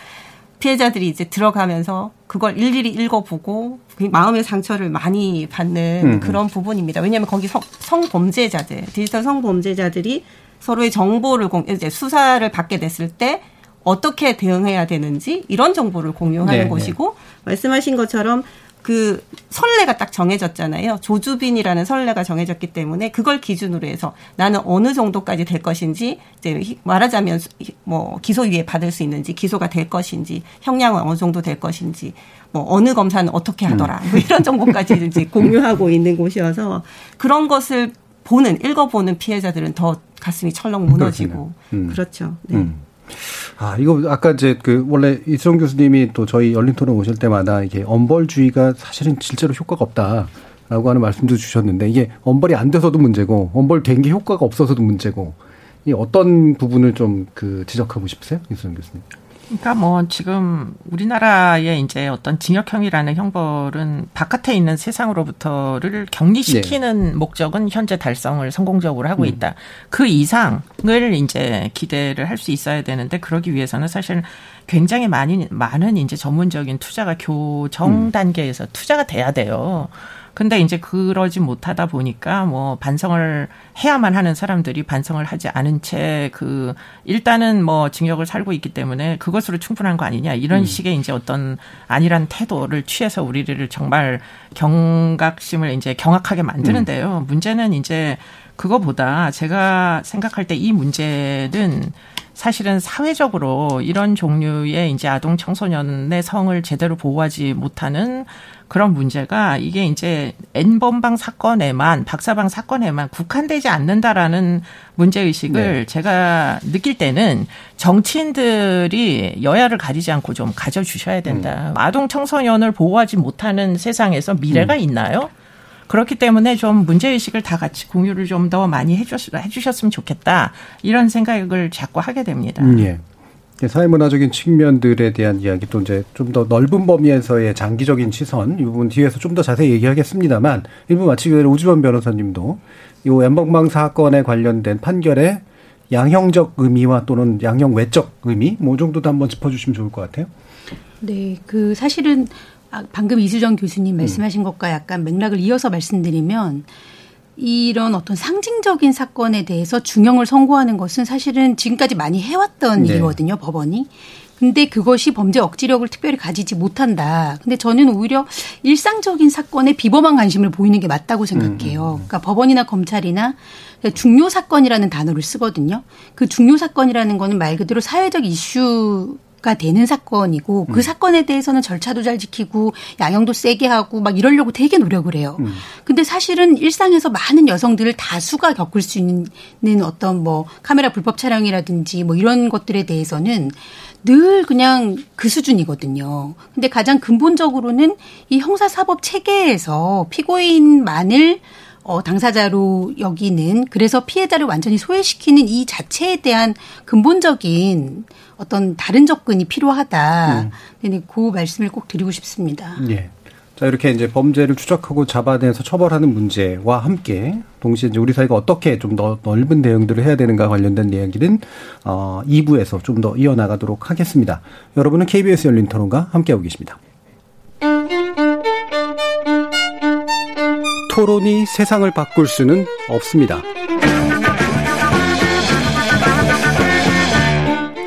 피해자들이 이제 들어가면서 그걸 일일이 읽어보고 그 마음의 상처를 많이 받는 음. 그런 부분입니다. 왜냐하면 거기 성, 성범죄자들, 디지털 성범죄자들이 서로의 정보를 공, 이제 수사를 받게 됐을 때 어떻게 대응해야 되는지 이런 정보를 공유하는 네, 네. 곳이고 네. 말씀하신 것처럼 그 선례가 딱 정해졌잖아요. 조주빈이라는 선례가 정해졌기 때문에 그걸 기준으로 해서 나는 어느 정도까지 될 것인지 이제 말하자면 뭐 기소유예 받을 수 있는지 기소가 될 것인지 형량은 어느 정도 될 것인지 뭐 어느 검사는 어떻게 하더라 뭐 이런 정보까지 이제 공유하고 있는 곳이어서 그런 것을 보는 읽어보는 피해자들은 더 가슴이 철렁 무너지고 음. 그렇죠. 네. 음. 아, 이거 아까 이제 그 원래 이수영 교수님이 또 저희 열린 토론 오실 때마다 이게 엄벌주의가 사실은 실제로 효과가 없다. 라고 하는 말씀도 주셨는데 이게 엄벌이 안 돼서도 문제고 엄벌 된 게 효과가 없어서도 문제고 이 어떤 부분을 좀 그 지적하고 싶으세요? 이수영 교수님. 그러니까 뭐 지금 우리나라의 이제 어떤 징역형이라는 형벌은 바깥에 있는 세상으로부터를 격리시키는 네. 목적은 현재 달성을 성공적으로 하고 음. 있다. 음. 그 이상을 이제 기대를 할 수 있어야 되는데 그러기 위해서는 사실 굉장히 많이 많은 이제 전문적인 투자가 교정 음. 단계에서 투자가 돼야 돼요. 근데 이제 그러지 못하다 보니까 뭐 반성을 해야만 하는 사람들이 반성을 하지 않은 채 그 일단은 뭐 징역을 살고 있기 때문에 그것으로 충분한 거 아니냐 이런 음. 식의 이제 어떤 아니란 태도를 취해서 우리를 정말 경각심을 이제 경악하게 만드는데요. 음. 문제는 이제 그거보다 제가 생각할 때 이 문제는 사실은 사회적으로 이런 종류의 이제 아동 청소년의 성을 제대로 보호하지 못하는 그런 문제가 이게 이제 N번방 사건에만 박사방 사건에만 국한되지 않는다라는 문제 의식을 네. 제가 느낄 때는 정치인들이 여야를 가리지 않고 좀 가져 주셔야 된다. 음. 아동 청소년을 보호하지 못하는 세상에서 미래가 음. 있나요? 그렇기 때문에 좀 문제의식을 다 같이 공유를 좀 더 많이 해주셨, 해주셨으면 좋겠다. 이런 생각을 자꾸 하게 됩니다. 음, 예. 사회문화적인 측면들에 대한 이야기 또 이제 좀 더 넓은 범위에서의 장기적인 시선 이 부분 뒤에서 좀 더 자세히 얘기하겠습니다만 일부 마치기 전에 우주원 변호사님도 이 엠번방 사건에 관련된 판결의 양형적 의미와 또는 양형 외적 의미 뭐 정도도 한번 짚어주시면 좋을 것 같아요. 네, 그 사실은 아, 방금 이수정 교수님 말씀하신 음. 것과 약간 맥락을 이어서 말씀드리면 이런 어떤 상징적인 사건에 대해서 중형을 선고하는 것은 사실은 지금까지 많이 해왔던 네. 일이거든요, 법원이. 근데 그것이 범죄 억지력을 특별히 가지지 못한다. 근데 저는 오히려 일상적인 사건에 비범한 관심을 보이는 게 맞다고 생각해요. 음, 음, 음. 그러니까 법원이나 검찰이나 중요 사건이라는 단어를 쓰거든요. 그 중요 사건이라는 거는 말 그대로 사회적 이슈 가 되는 사건이고 그 음. 사건에 대해서는 절차도 잘 지키고 양형도 세게 하고 막 이러려고 되게 노력을 해요. 음. 근데 사실은 일상에서 많은 여성들을 다수가 겪을 수 있는 어떤 뭐 카메라 불법 촬영이라든지 뭐 이런 것들에 대해서는 늘 그냥 그 수준이거든요. 근데 가장 근본적으로는 이 형사사법 체계에서 피고인만을 어, 당사자로 여기는 그래서 피해자를 완전히 소외시키는 이 자체에 대한 근본적인 어떤 다른 접근이 필요하다. 음. 그 말씀을 꼭 드리고 싶습니다. 예. 자, 이렇게 이제 범죄를 추적하고 잡아내서 처벌하는 문제와 함께 동시에 이제 우리 사회가 어떻게 좀 더 넓은 대응들을 해야 되는가 관련된 이야기는 어 2부에서 좀 더 이어나가도록 하겠습니다. 여러분은 KBS 열린 토론과 함께하고 계십니다. 토론이 세상을 바꿀 수는 없습니다.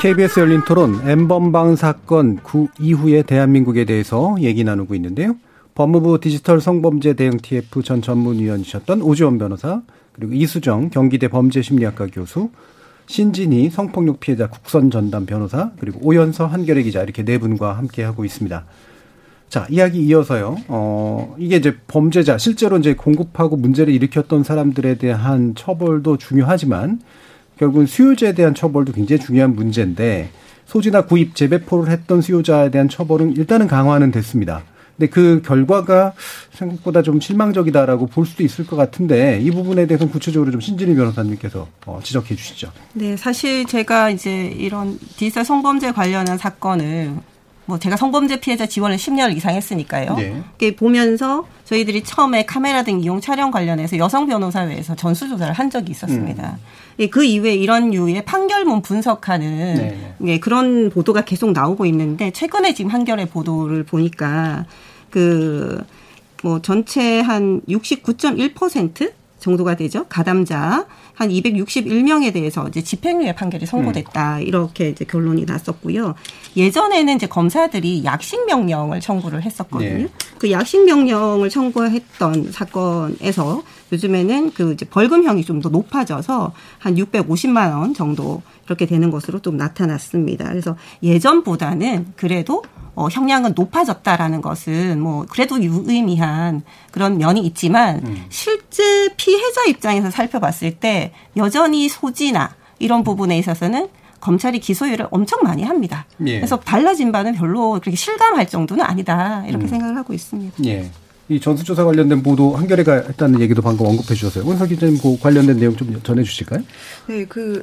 KBS 열린 토론 엠번방 사건 구 이후의 대한민국에 대해서 얘기 나누고 있는데요. 법무부 디지털 성범죄 대응 TF 전 전문위원이셨던 오지원 변호사, 그리고 이수정 경기대 범죄심리학과 교수, 신진희 성폭력 피해자 국선 전담 변호사, 그리고 오연서 한결의 기자 이렇게 네 분과 함께 하고 있습니다. 자, 이야기 이어서요. 어, 이게 이제 범죄자, 실제로 이제 공급하고 문제를 일으켰던 사람들에 대한 처벌도 중요하지만 결국은 수요자에 대한 처벌도 굉장히 중요한 문제인데 소지나 구입, 재배포를 했던 수요자에 대한 처벌은 일단은 강화는 됐습니다. 근데 그 결과가 생각보다 좀 실망적이다라고 볼 수도 있을 것 같은데 이 부분에 대해서는 구체적으로 좀 신진희 변호사님께서 어, 지적해 주시죠. 네, 사실 제가 이제 이런 디지털 성범죄 관련한 사건을 뭐 제가 성범죄 피해자 지원을 10년 이상 했으니까요. 네. 보면서 저희들이 처음에 카메라 등 이용 촬영 관련해서 여성 변호사회에서 전수 조사를 한 적이 있었습니다. 음. 예, 그 이후에 이런 유의 판결문 분석하는 네. 예, 그런 보도가 계속 나오고 있는데 최근에 지금 한결의 보도를 보니까 그 뭐 전체 한 69.1% 정도가 되죠. 가담자 한 261명에 대해서 이제 집행유예 판결이 선고됐다. 음. 이렇게 이제 결론이 났었고요. 예전에는 이제 검사들이 약식 명령을 청구를 했었거든요. 네. 그 약식 명령을 청구했던 사건에서 요즘에는 그 이제 벌금형이 좀 더 높아져서 한 650만 원 정도 그렇게 되는 것으로 좀 나타났습니다. 그래서 예전보다는 그래도 어, 형량은 높아졌다라는 것은 뭐 그래도 유의미한 그런 면이 있지만 음. 실제 피해자 입장에서 살펴봤을 때 여전히 소지나 이런 부분에 있어서는 검찰이 기소율을 엄청 많이 합니다. 예. 그래서 달라진 바는 별로 그렇게 실감할 정도는 아니다 이렇게 음. 생각을 하고 있습니다. 예. 이 전수조사 관련된 보도 한겨레가 했다는 얘기도 방금 언급해 주셨어요. 원석 기자님 그 관련된 내용 좀 전해 주실까요? 네, 그,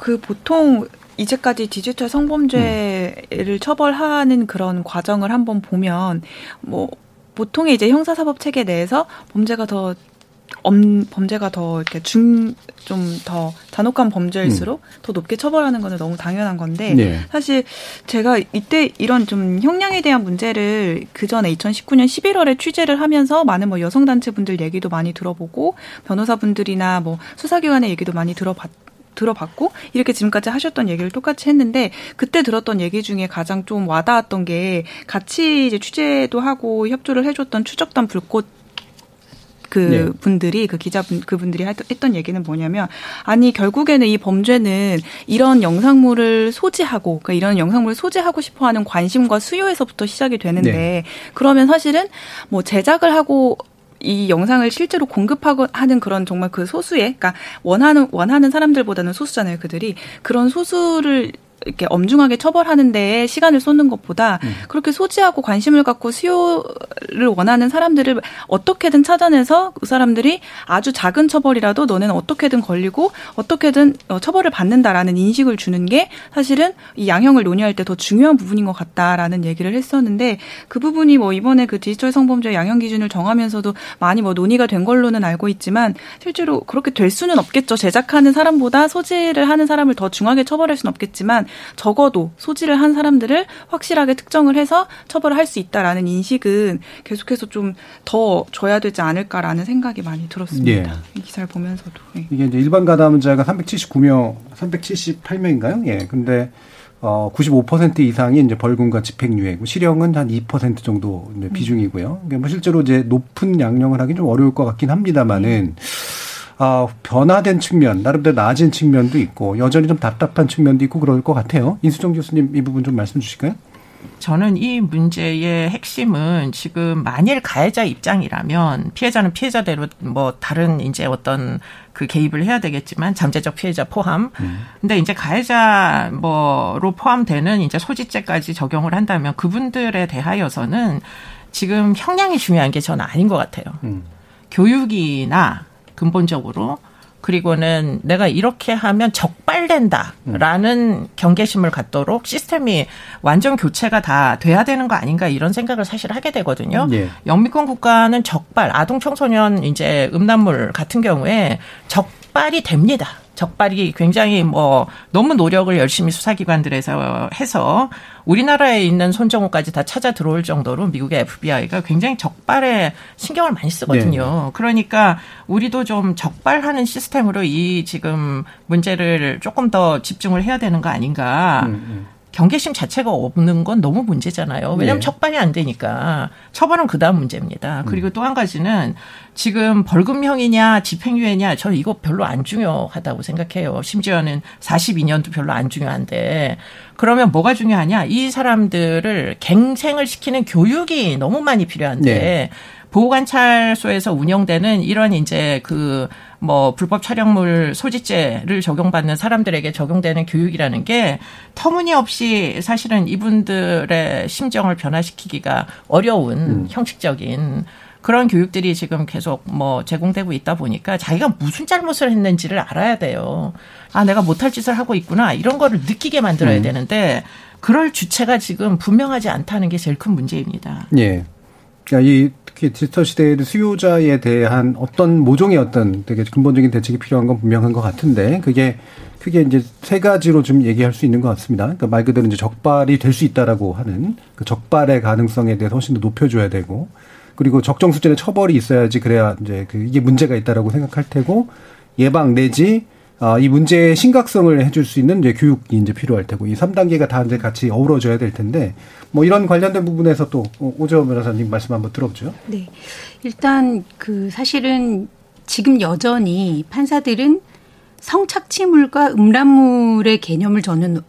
그 보통 이제까지 디지털 성범죄를 음. 처벌하는 그런 과정을 한번 보면 뭐 보통의 이제 형사사법 체계 내에서 범죄가 더 엄, 범죄가 더 이렇게 중 좀 더 잔혹한 범죄일수록 음. 더 높게 처벌하는 거는 너무 당연한 건데 네. 사실 제가 이때 이런 좀 형량에 대한 문제를 그 전에 2019년 11월에 취재를 하면서 많은 뭐 여성 단체 분들 얘기도 많이 들어보고 변호사 분들이나 뭐 수사기관의 얘기도 많이 들어봤. 들어봤고 이렇게 지금까지 하셨던 얘기를 똑같이 했는데 그때 들었던 얘기 중에 가장 좀 와닿았던 게 같이 이제 취재도 하고 협조를 해줬던 추적단 불꽃 그 네. 분들이 그 기자분 그분들이 했던 얘기는 뭐냐면 아니 결국에는 이 범죄는 이런 영상물을 소지하고 그러니까 이런 영상물을 소지하고 싶어하는 관심과 수요에서부터 시작이 되는데 네. 그러면 사실은 뭐 제작을 하고 이 영상을 실제로 공급하고 하는 그런 정말 그 소수의 그러니까 원하는 원하는 사람들보다는 소수잖아요 그들이 그런 소수를 이렇게 엄중하게 처벌하는 데에 시간을 쏟는 것보다 음. 그렇게 소지하고 관심을 갖고 수요를 원하는 사람들을 어떻게든 찾아내서 그 사람들이 아주 작은 처벌이라도 너네는 어떻게든 걸리고 어떻게든 어, 처벌을 받는다라는 인식을 주는 게 사실은 이 양형을 논의할 때 더 중요한 부분인 것 같다라는 얘기를 했었는데 그 부분이 뭐 이번에 그 디지털 성범죄 양형 기준을 정하면서도 많이 뭐 논의가 된 걸로는 알고 있지만 실제로 그렇게 될 수는 없겠죠. 제작하는 사람보다 소지를 하는 사람을 더 중하게 처벌할 수는 없겠지만 적어도 소지를 한 사람들을 확실하게 특정을 해서 처벌을 할 수 있다라는 인식은 계속해서 좀 더 줘야 되지 않을까라는 생각이 많이 들었습니다. 예. 이 기사를 보면서도. 예. 이게 이제 일반 가담자가 379명, 378명인가요? 예. 근데 어, 95% 이상이 이제 벌금과 집행유예고 실형은 한 2% 정도 비중이고요. 그러니까 뭐 실제로 이제 높은 양형을 하기 좀 어려울 것 같긴 합니다만은 음. 아, 변화된 측면, 나름대로 나아진 측면도 있고 여전히 좀 답답한 측면도 있고 그럴 것 같아요. 인수정 교수님 이 부분 좀 말씀 주실까요? 저는 이 문제의 핵심은 지금 만일 가해자 입장이라면 피해자는 피해자대로 뭐 다른 이제 어떤 그 개입을 해야 되겠지만 잠재적 피해자 포함. 음. 근데 이제 가해자 뭐로 포함되는 이제 소지죄까지 적용을 한다면 그분들에 대하여서는 지금 형량이 중요한 게 저는 아닌 것 같아요. 음. 교육이나 근본적으로 그리고는 내가 이렇게 하면 적발된다라는 음. 경계심을 갖도록 시스템이 완전 교체가 다 돼야 되는 거 아닌가 이런 생각을 사실 하게 되거든요. 예. 영미권 국가는 적발, 아동 청소년 이제 음란물 같은 경우에 적발 이 됩니다. 적발이 굉장히 뭐 너무 노력을 열심히 수사기관들에서 해서 우리나라에 있는 손정호까지 다 찾아 들어올 정도로 미국의 FBI가 굉장히 적발에 신경을 많이 쓰거든요. 네. 그러니까 우리도 좀 적발하는 시스템으로 이 지금 문제를 조금 더 집중을 해야 되는 거 아닌가. 음, 음. 경계심 자체가 없는 건 너무 문제잖아요. 왜냐하면 네. 척발이 안 되니까 처벌은 그다음 문제입니다. 그리고 음. 또한 가지는 지금 벌금형이냐 집행유예냐 저는 이거 별로 안 중요하다고 생각해요. 심지어는 42년도 별로 안 중요한데 그러면 뭐가 중요하냐? 이 사람들을 갱생을 시키는 교육이 너무 많이 필요한데 네. 보호관찰소에서 운영되는 이런 이제 그 뭐 불법 촬영물 소지죄를 적용받는 사람들에게 적용되는 교육이라는 게 터무니없이 사실은 이분들의 심정을 변화시키기가 어려운 음. 형식적인 그런 교육들이 지금 계속 뭐 제공되고 있다 보니까 자기가 무슨 잘못을 했는지를 알아야 돼요. 아, 내가 못할 짓을 하고 있구나. 이런 거를 느끼게 만들어야 음. 되는데 그럴 주체가 지금 분명하지 않다는 게 제일 큰 문제입니다. 예. 그러니까 이 특히 디지털 시대의 수요자에 대한 어떤 모종의 어떤 되게 근본적인 대책이 필요한 건 분명한 것 같은데 그게 크게 이제 세 가지로 좀 얘기할 수 있는 것 같습니다. 그러니까 말 그대로 이제 적발이 될 수 있다라고 하는 그 적발의 가능성에 대해서 훨씬 더 높여줘야 되고 그리고 적정 수준의 처벌이 있어야지 그래야 이제 그 이게 문제가 있다라고 생각할 테고 예방 내지 아, 이 문제의 심각성을 해줄 수 있는 이제 교육이 이제 필요할 테고 이 3단계가 다 이제 같이 어우러져야 될 텐데 뭐 이런 관련된 부분에서 또 오저 변호사님 말씀 한번 들어보죠. 네. 일단 그 사실은 지금 여전히 판사들은 성착취물과 음란물의 개념을 저는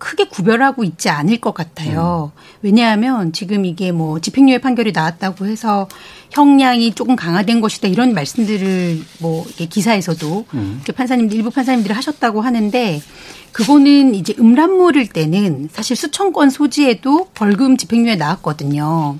크게 구별하고 있지 않을 것 같아요. 음. 왜냐하면 지금 이게 뭐 집행유예 판결이 나왔다고 해서 형량이 조금 강화된 것이다 이런 말씀들을 뭐 기사에서도 음. 판사님들 일부 판사님들이 하셨다고 하는데 그거는 이제 음란물일 때는 사실 수천 건 소지에도 벌금 집행유예 나왔거든요.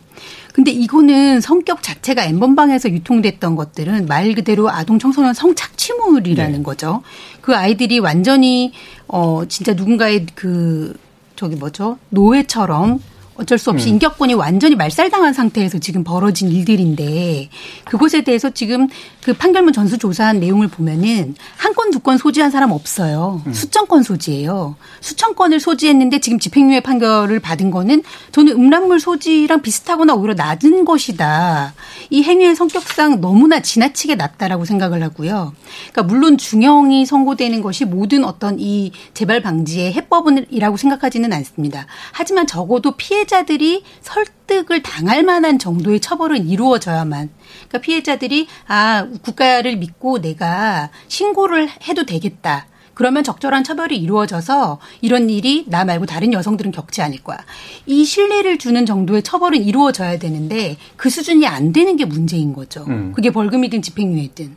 근데 이거는 성격 자체가 엠번방에서 유통됐던 것들은 말 그대로 아동 청소년 성착취물이라는 네. 거죠. 그 아이들이 완전히 어 진짜 누군가의 그 저기 뭐죠 노예처럼 어쩔 수 없이 음. 인격권이 완전히 말살당한 상태에서 지금 벌어진 일들인데 그곳에 대해서 지금 그 판결문 전수 조사한 내용을 보면은 한 건 두 건 소지한 사람 없어요. 음. 수천 건 소지예요. 수천 건을 소지했는데 지금 집행유예 판결을 받은 거는 저는 음란물 소지랑 비슷하거나 오히려 낮은 것이다. 이 행위의 성격상 너무나 지나치게 낮다라고 생각을 하고요. 그러니까 물론 중형이 선고되는 것이 모든 어떤 이 재발 방지의 해법이라고 생각하지는 않습니다. 하지만 적어도 피해 자들이 설득을 당할 만한 정도의 처벌은 이루어져야만 그러니까 피해자들이 아 국가를 믿고 내가 신고를 해도 되겠다. 그러면 적절한 처벌이 이루어져서 이런 일이 나 말고 다른 여성들은 겪지 않을 거야. 이 신뢰를 주는 정도의 처벌은 이루어져야 되는데 그 수준이 안 되는 게 문제인 거죠. 음. 그게 벌금이든 집행유예든.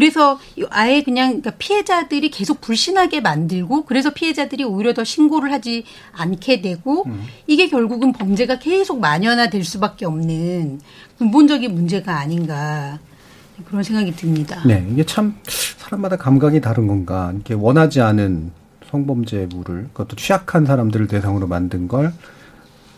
그래서 아예 그냥 그러니까 피해자들이 계속 불신하게 만들고 그래서 피해자들이 오히려 더 신고를 하지 않게 되고 음. 이게 결국은 범죄가 계속 만연화될 수밖에 없는 근본적인 문제가 아닌가 그런 생각이 듭니다. 네, 이게 참 사람마다 감각이 다른 건가. 이렇게 원하지 않은 성범죄물을 그것도 취약한 사람들을 대상으로 만든 걸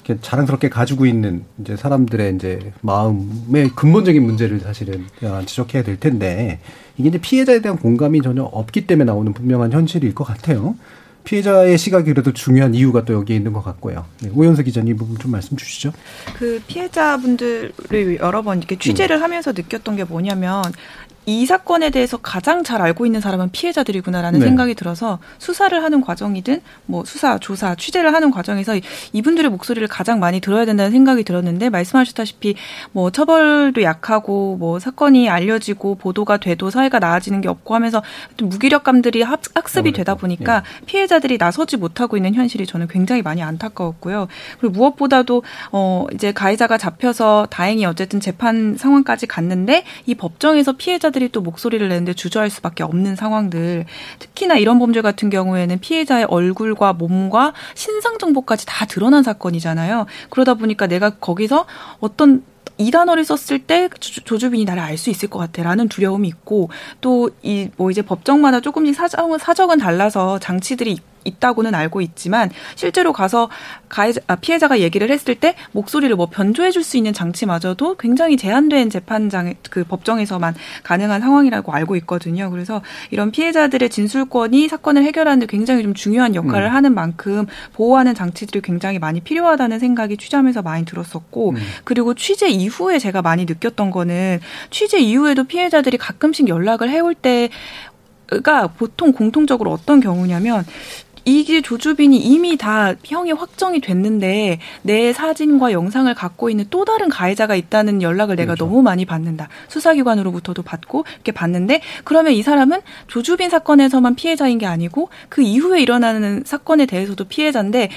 이렇게 자랑스럽게 가지고 있는 이제 사람들의 이제 마음의 근본적인 문제를 사실은 지적해야 될 텐데 이게 이제 피해자에 대한 공감이 전혀 없기 때문에 나오는 분명한 현실일 것 같아요. 피해자의 시각이 그래도 중요한 이유가 또 여기에 있는 것 같고요. 네, 오연서 기자님 이 부분 좀 말씀 주시죠. 그 피해자분들을 여러 번 이렇게 취재를 음. 하면서 느꼈던 게 뭐냐면 이 사건에 대해서 가장 잘 알고 있는 사람은 피해자들이구나라는 네. 생각이 들어서 수사를 하는 과정이든 뭐 수사, 조사, 취재를 하는 과정에서 이분들의 목소리를 가장 많이 들어야 된다는 생각이 들었는데 말씀하셨다시피 뭐 처벌도 약하고 뭐 사건이 알려지고 보도가 돼도 사회가 나아지는 게 없고 하면서 무기력감들이 학습이 되다 보니까 예. 피해자들이 나서지 못하고 있는 현실이 저는 굉장히 많이 안타까웠고요. 그리고 무엇보다도 어 이제 가해자가 잡혀서 다행히 어쨌든 재판 상황까지 갔는데 이 법정에서 피해자 피해자들이 또 목소리를 내는데 주저할 수밖에 없는 상황들. 특히나 이런 범죄 같은 경우에는 피해자의 얼굴과 몸과 신상 정보까지 다 드러난 사건이잖아요. 그러다 보니까 내가 거기서 어떤 이 단어를 썼을 때 조주빈이 나를 알 수 있을 것 같아라는 두려움이 있고 또 이 뭐 이제 법정마다 조금씩 사정은 사정은 달라서 장치들이 있다고는 알고 있지만 실제로 가서 가해자, 아, 피해자가 얘기를 했을 때 목소리를 뭐 변조해 줄 수 있는 장치마저도 굉장히 제한된 재판장 그 법정에서만 가능한 상황이라고 알고 있거든요. 그래서 이런 피해자들의 진술권이 사건을 해결하는 데 굉장히 좀 중요한 역할을 음. 하는 만큼 보호하는 장치들이 굉장히 많이 필요하다는 생각이 취재하면서 많이 들었었고 음. 그리고 취재 이후에 제가 많이 느꼈던 거는 취재 이후에도 피해자들이 가끔씩 연락을 해올 때 가 보통 공통적으로 어떤 경우냐면 이게 조주빈이 이미 다 형이 확정이 됐는데 내 사진과 영상을 갖고 있는 또 다른 가해자가 있다는 연락을 내가 그렇죠. 너무 많이 받는다. 수사기관으로부터도 받고 이렇게 받는데 그러면 이 사람은 조주빈 사건에서만 피해자인 게 아니고 그 이후에 일어나는 사건에 대해서도 피해자인데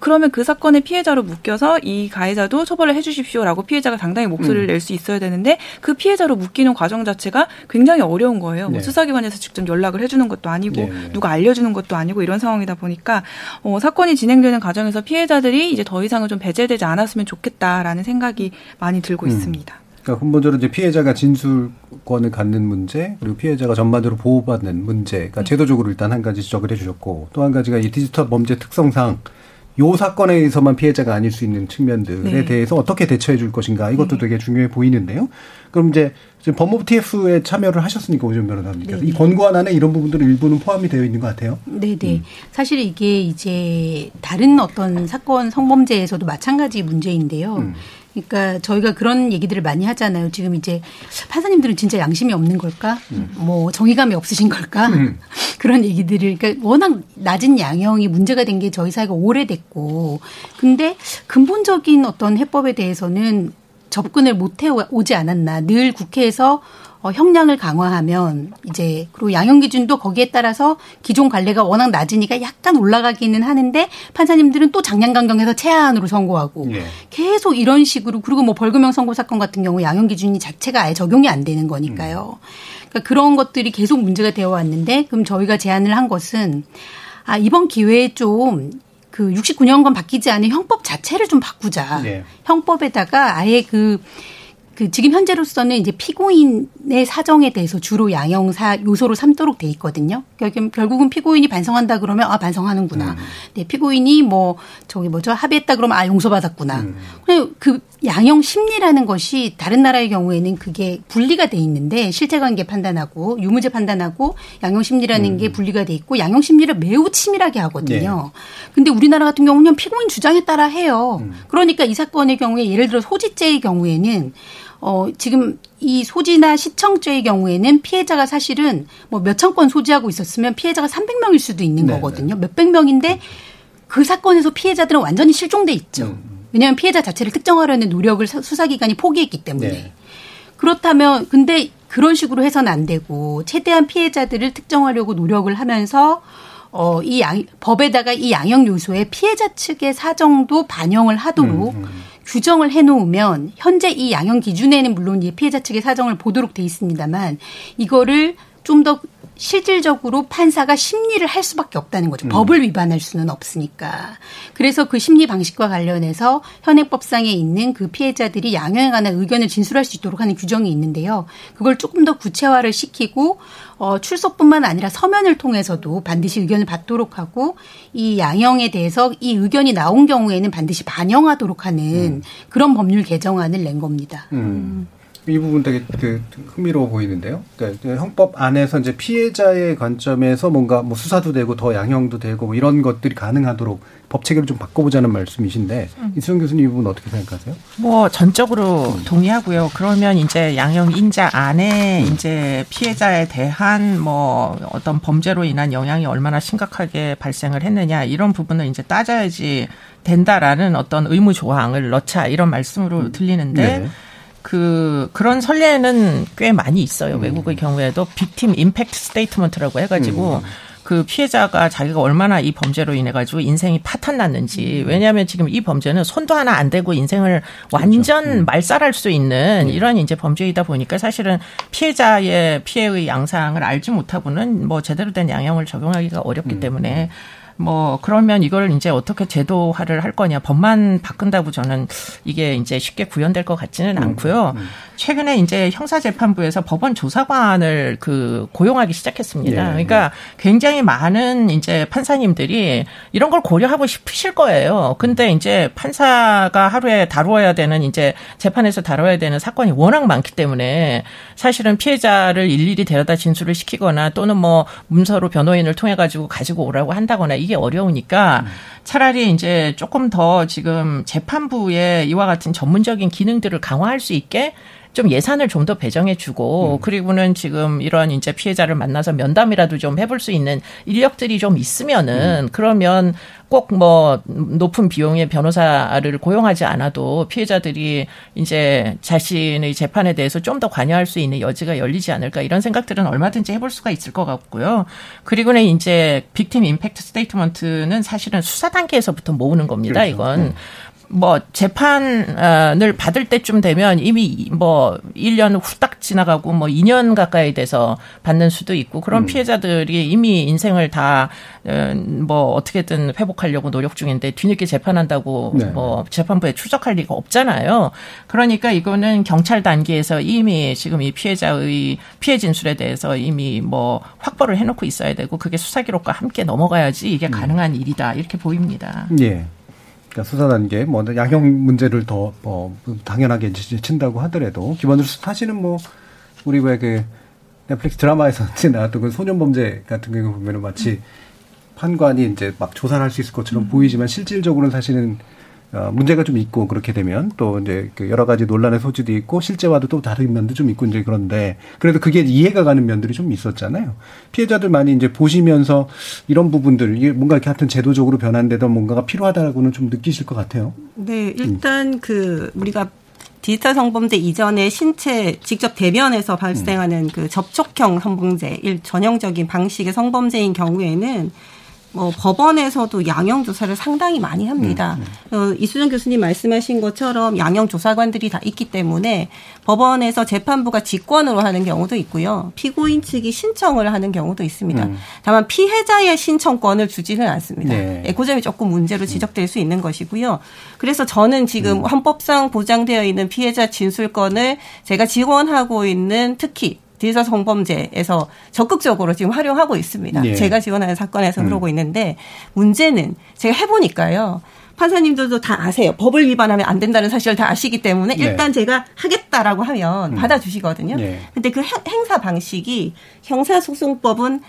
그러면 그 사건의 피해자로 묶여서 이 가해자도 처벌을 해주십시오라고 피해자가 당당히 목소리를 음. 낼수 있어야 되는데 그 피해자로 묶이는 과정 자체가 굉장히 어려운 거예요. 뭐 네. 뭐 수사기관에서 직접 연락을 해주는 것도 아니고 네. 누가 알려주는 것도 아니고 이런 상황이다 보니까 어, 사건이 진행되는 과정에서 피해자들이 이제 더 이상은 좀 배제되지 않았으면 좋겠다라는 생각이 많이 들고 음. 있습니다. 그러니까 근본적으로 이제 피해자가 진술권을 갖는 문제 그리고 피해자가 전반적으로 보호받는 문제가 그러니까 네. 제도적으로 일단 한 가지 지적을 해주셨고 또 한 가지가 이 디지털 범죄 특성상 요 사건에서만 피해자가 아닐 수 있는 측면들에 네. 대해서 어떻게 대처해 줄 것인가 이것도 네. 되게 중요해 보이는데요. 그럼 이제 지금 법무부 TF에 참여를 하셨으니까 오전 변호사님께서 네. 이 권고안 안에 이런 부분들은 일부는 포함이 되어 있는 것 같아요. 네네. 네. 음. 사실 이게 이제 다른 어떤 사건 성범죄에서도 마찬가지 문제인데요. 음. 그러니까 저희가 그런 얘기들을 많이 하잖아요. 지금 이제 판사님들은 진짜 양심이 없는 걸까? 음. 뭐 정의감이 없으신 걸까? 음. 그런 얘기들을 그러니까 워낙 낮은 양형이 문제가 된 게 저희 사회가 오래됐고 근데 근본적인 어떤 해법에 대해서는 접근을 못 해오지 않았나. 늘 국회에서 어, 형량을 강화하면 이제 그리고 양형 기준도 거기에 따라서 기존 관례가 워낙 낮으니까 약간 올라가기는 하는데 판사님들은 또 장량 강경해서 최하한으로 선고하고 네. 계속 이런 식으로 그리고 뭐 벌금형 선고 사건 같은 경우 양형 기준이 자체가 아예 적용이 안 되는 거니까요. 그러니까 그런 것들이 계속 문제가 되어 왔는데 그럼 저희가 제안을 한 것은 아 이번 기회에 좀그 69년간 바뀌지 않은 형법 자체를 좀 바꾸자. 네. 형법에다가 아예 그 그그 지금 현재로서는 이제 피고인의 사정에 대해서 주로 양형사 요소로 삼도록 돼 있거든요. 결국은 피고인이 반성한다 그러면 아 반성하는구나. 음. 네, 피고인이 뭐 저기 뭐죠 합의했다 그러면 아 용서받았구나. 음. 그 양형 심리라는 것이 다른 나라의 경우에는 그게 분리가 돼 있는데 실체관계 판단하고 유무죄 판단하고 양형 심리라는 음. 게 분리가 돼 있고 양형 심리를 매우 치밀하게 하거든요. 네. 근데 우리나라 같은 경우는 피고인 주장에 따라 해요. 음. 그러니까 이 사건의 경우에 예를 들어 소지죄의 경우에는 어, 지금 이 소지나 시청죄의 경우에는 피해자가 사실은 뭐 몇천 건 소지하고 있었으면 피해자가 300명일 수도 있는 네, 거거든요. 네. 몇백 명인데 그 사건에서 피해자들은 완전히 실종돼 있죠. 음. 왜냐하면 피해자 자체를 특정하려는 노력을 수사기관이 포기했기 때문에. 네. 그렇다면 근데 그런 식으로 해서는 안 되고 최대한 피해자들을 특정하려고 노력을 하면서 어, 이 양, 법에다가 이 양형 요소에 피해자 측의 사정도 반영을 하도록 음, 음. 규정을 해놓으면 현재 이 양형 기준에는 물론 이 피해자 측의 사정을 보도록 돼 있습니다만 이거를 좀 더 실질적으로 판사가 심리를 할 수밖에 없다는 거죠. 음. 법을 위반할 수는 없으니까. 그래서 그 심리 방식과 관련해서 현행법상에 있는 그 피해자들이 양형에 관한 의견을 진술할 수 있도록 하는 규정이 있는데요. 그걸 조금 더 구체화를 시키고 어, 출석뿐만 아니라 서면을 통해서도 반드시 의견을 받도록 하고 이 양형에 대해서 이 의견이 나온 경우에는 반드시 반영하도록 하는 음. 그런 법률 개정안을 낸 겁니다. 음. 이 부분 되게 그 흥미로워 보이는데요. 그러니까 형법 안에서 이제 피해자의 관점에서 뭔가 뭐 수사도 되고 더 양형도 되고 뭐 이런 것들이 가능하도록 법 체계를 좀 바꿔보자는 말씀이신데 음. 이수영 교수님 이 부분 어떻게 생각하세요? 뭐 전적으로 음. 동의하고요. 그러면 이제 양형 인자 안에 음. 이제 피해자에 대한 뭐 어떤 범죄로 인한 영향이 얼마나 심각하게 발생을 했느냐 이런 부분을 이제 따져야지 된다라는 어떤 의무 조항을 넣자 이런 말씀으로 음. 들리는데. 네. 그 그런 선례는 꽤 많이 있어요. 음. 외국의 경우에도 victim impact statement라고 해가지고 음. 그 피해자가 자기가 얼마나 이 범죄로 인해 가지고 인생이 파탄 났는지 음. 왜냐하면 지금 이 범죄는 손도 하나 안 대고 인생을 완전 그렇죠. 음. 말살할 수 있는 음. 이런 이제 범죄이다 보니까 사실은 피해자의 피해의 양상을 알지 못하고는 뭐 제대로 된 양형을 적용하기가 어렵기 음. 때문에 뭐 그러면 이걸 이제 어떻게 제도화를 할 거냐 법만 바꾼다고 저는 이게 이제 쉽게 구현될 것 같지는 음, 않고요. 음. 최근에 이제 형사재판부에서 법원 조사관을 그 고용하기 시작했습니다. 예, 그러니까 굉장히 많은 이제 판사님들이 이런 걸 고려하고 싶으실 거예요. 근데 이제 판사가 하루에 다루어야 되는 이제 재판에서 다뤄야 되는 사건이 워낙 많기 때문에 사실은 피해자를 일일이 데려다 진술을 시키거나 또는 뭐 문서로 변호인을 통해 가지고 가지고 오라고 한다거나 이게 어려우니까 음. 차라리 이제 조금 더 지금 재판부에 이와 같은 전문적인 기능들을 강화할 수 있게 좀 예산을 좀 더 배정해주고 음. 그리고는 지금 이런 이제 피해자를 만나서 면담이라도 좀 해볼 수 있는 인력들이 좀 있으면은 음. 그러면 꼭 뭐 높은 비용의 변호사를 고용하지 않아도 피해자들이 이제 자신의 재판에 대해서 좀 더 관여할 수 있는 여지가 열리지 않을까 이런 생각들은 얼마든지 해볼 수가 있을 것 같고요. 그리고는 이제 victim impact statement는 사실은 수사 단계에서부터 모으는 겁니다. 그렇죠. 이건 음. 뭐 재판을 받을 때쯤 되면 이미 뭐 1년 후딱 지나가고 뭐 2년 가까이 돼서 받는 수도 있고 그런 음. 피해자들이 이미 인생을 다 뭐 어떻게든 회복하려고 노력 중인데 뒤늦게 재판한다고 네. 뭐 재판부에 추적할 리가 없잖아요. 그러니까 이거는 경찰 단계에서 이미 지금 이 피해자의 피해 진술에 대해서 이미 뭐 확보를 해놓고 있어야 되고 그게 수사 기록과 함께 넘어가야지 이게 음. 가능한 일이다 이렇게 보입니다. 예. 그러니까 수사 단계 뭐 양형 문제를 더뭐 당연하게 친다고 하더라도 기본으로 사실은 뭐 우리 왜 그 넷플릭스 드라마에서 나왔던 그 소년 범죄 같은 경우 보면은 마치 판관이 이제 막 조사를 할 수 있을 것처럼 음. 보이지만 실질적으로는 사실은 어, 문제가 좀 있고 그렇게 되면 또 이제 그 여러 가지 논란의 소지도 있고 실제와도 또 다른 면도 좀 있고 이제 그런데 그래도 그게 이해가 가는 면들이 좀 있었잖아요. 피해자들 많이 이제 보시면서 이런 부분들 이게 뭔가 이렇게 하여튼 제도적으로 변환되던 뭔가가 필요하다라고는 좀 느끼실 것 같아요. 네, 일단 음. 그 우리가 디지털 성범죄 이전에 신체 직접 대면에서 발생하는 음. 그 접촉형 성범죄 일 전형적인 방식의 성범죄인 경우에는 뭐 법원에서도 양형 조사를 상당히 많이 합니다. 음, 음. 어, 이수정 교수님 말씀하신 것처럼 양형 조사관들이 다 있기 때문에 법원에서 재판부가 직권으로 하는 경우도 있고요. 피고인 측이 신청을 하는 경우도 있습니다. 음. 다만 피해자의 신청권을 주지는 않습니다. 네. 네, 그 점이 조금 문제로 지적될 수 있는 것이고요. 그래서 저는 지금 음. 헌법상 보장되어 있는 피해자 진술권을 제가 지원하고 있는 특히 디지털 성범죄에서 적극적으로 지금 활용하고 있습니다. 예. 제가 지원하는 사건에서 음. 그러고 있는데 문제는 제가 해보니까요. 판사님들도 다 아세요. 법을 위반하면 안 된다는 사실을 다 아시기 때문에 네. 일단 제가 하겠다라고 하면 음. 받아주시거든요. 네. 근데 그 행사 방식이 형사소송법은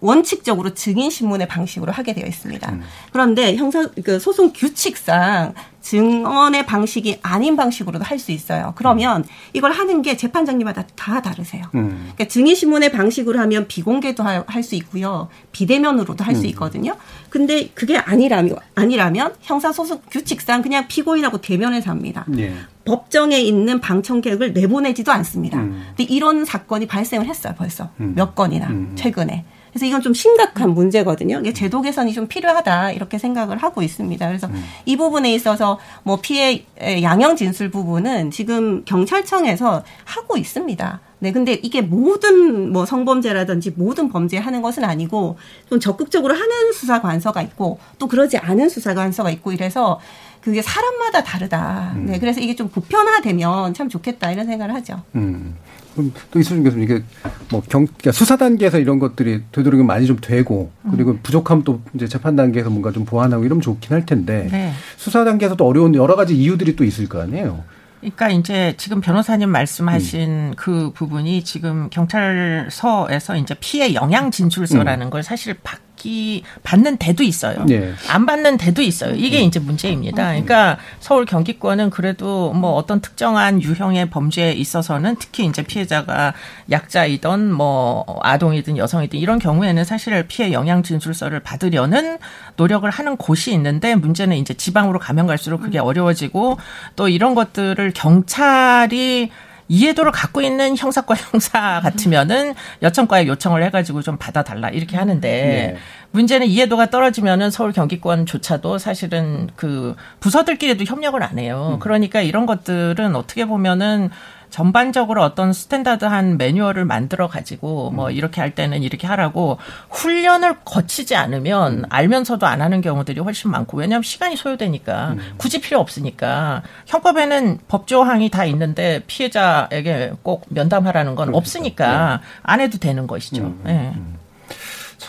원칙적으로 증인 신문의 방식으로 하게 되어 있습니다. 음. 그런데 형사 그 소송 규칙상 증언의 방식이 아닌 방식으로도 할 수 있어요. 그러면 이걸 하는 게 재판장님마다 다 다르세요. 음. 그러니까 증인 신문의 방식으로 하면 비공개도 할 수 있고요. 비대면으로도 할수 음. 있거든요. 근데 그게 아니라면 아니라면 형사 소송 규칙상 그냥 피고인하고 대면해서 합니다. 네. 법정에 있는 방청객을 내보내지도 않습니다. 음. 근데 이런 사건이 발생을 했어요, 벌써. 음. 몇 건이나 음. 최근에. 그래서 이건 좀 심각한 문제거든요. 이게 제도 개선이 좀 필요하다 이렇게 생각을 하고 있습니다. 그래서 음. 이 부분에 있어서 뭐 피해 양형 진술 부분은 지금 경찰청에서 하고 있습니다. 네, 근데 이게 모든 뭐 성범죄라든지 모든 범죄 하는 것은 아니고 좀 적극적으로 하는 수사 관서가 있고 또 그러지 않은 수사 관서가 있고 이래서 그게 사람마다 다르다. 음. 네, 그래서 이게 좀 보편화되면 참 좋겠다 이런 생각을 하죠. 음. 그럼 또 이수준 교수님 이게 뭐 경, 그러니까 수사 단계에서 이런 것들이 되도록이면 많이 좀 되고 그리고 음. 부족하면 또 이제 재판 단계에서 뭔가 좀 보완하고 이러면 좋긴 할 텐데 네. 수사 단계에서도 어려운 여러 가지 이유들이 또 있을 거 아니에요. 그러니까 이제 지금 변호사님 말씀하신 음. 그 부분이 지금 경찰서에서 이제 피해 영향 진술서라는 음. 걸 사실 박 받기 받는 데도 있어요. 네. 안 받는 데도 있어요. 이게 네. 이제 문제입니다. 그러니까 서울 경기권은 그래도 뭐 어떤 특정한 유형의 범죄에 있어서는 특히 이제 피해자가 약자이던 뭐 아동이든 여성이든 이런 경우에는 사실 피해 영향 진술서를 받으려는 노력을 하는 곳이 있는데 문제는 이제 지방으로 가면 갈수록 그게 어려워지고 또 이런 것들을 경찰이 이해도를 갖고 있는 형사과 형사 같으면은 여청과에 요청을 해가지고 좀 받아달라 이렇게 하는데 네. 문제는 이해도가 떨어지면은 서울 경기권조차도 사실은 그 부서들끼리도 협력을 안 해요. 음. 그러니까 이런 것들은 어떻게 보면은 전반적으로 어떤 스탠다드한 매뉴얼을 만들어 가지고 뭐 음. 이렇게 할 때는 이렇게 하라고 훈련을 거치지 않으면 음. 알면서도 안 하는 경우들이 훨씬 많고 왜냐하면 시간이 소요되니까 음. 굳이 필요 없으니까 형법에는 법조항이 다 있는데 피해자에게 꼭 면담하라는 건 그렇죠. 없으니까 네. 안 해도 되는 것이죠. 음. 네.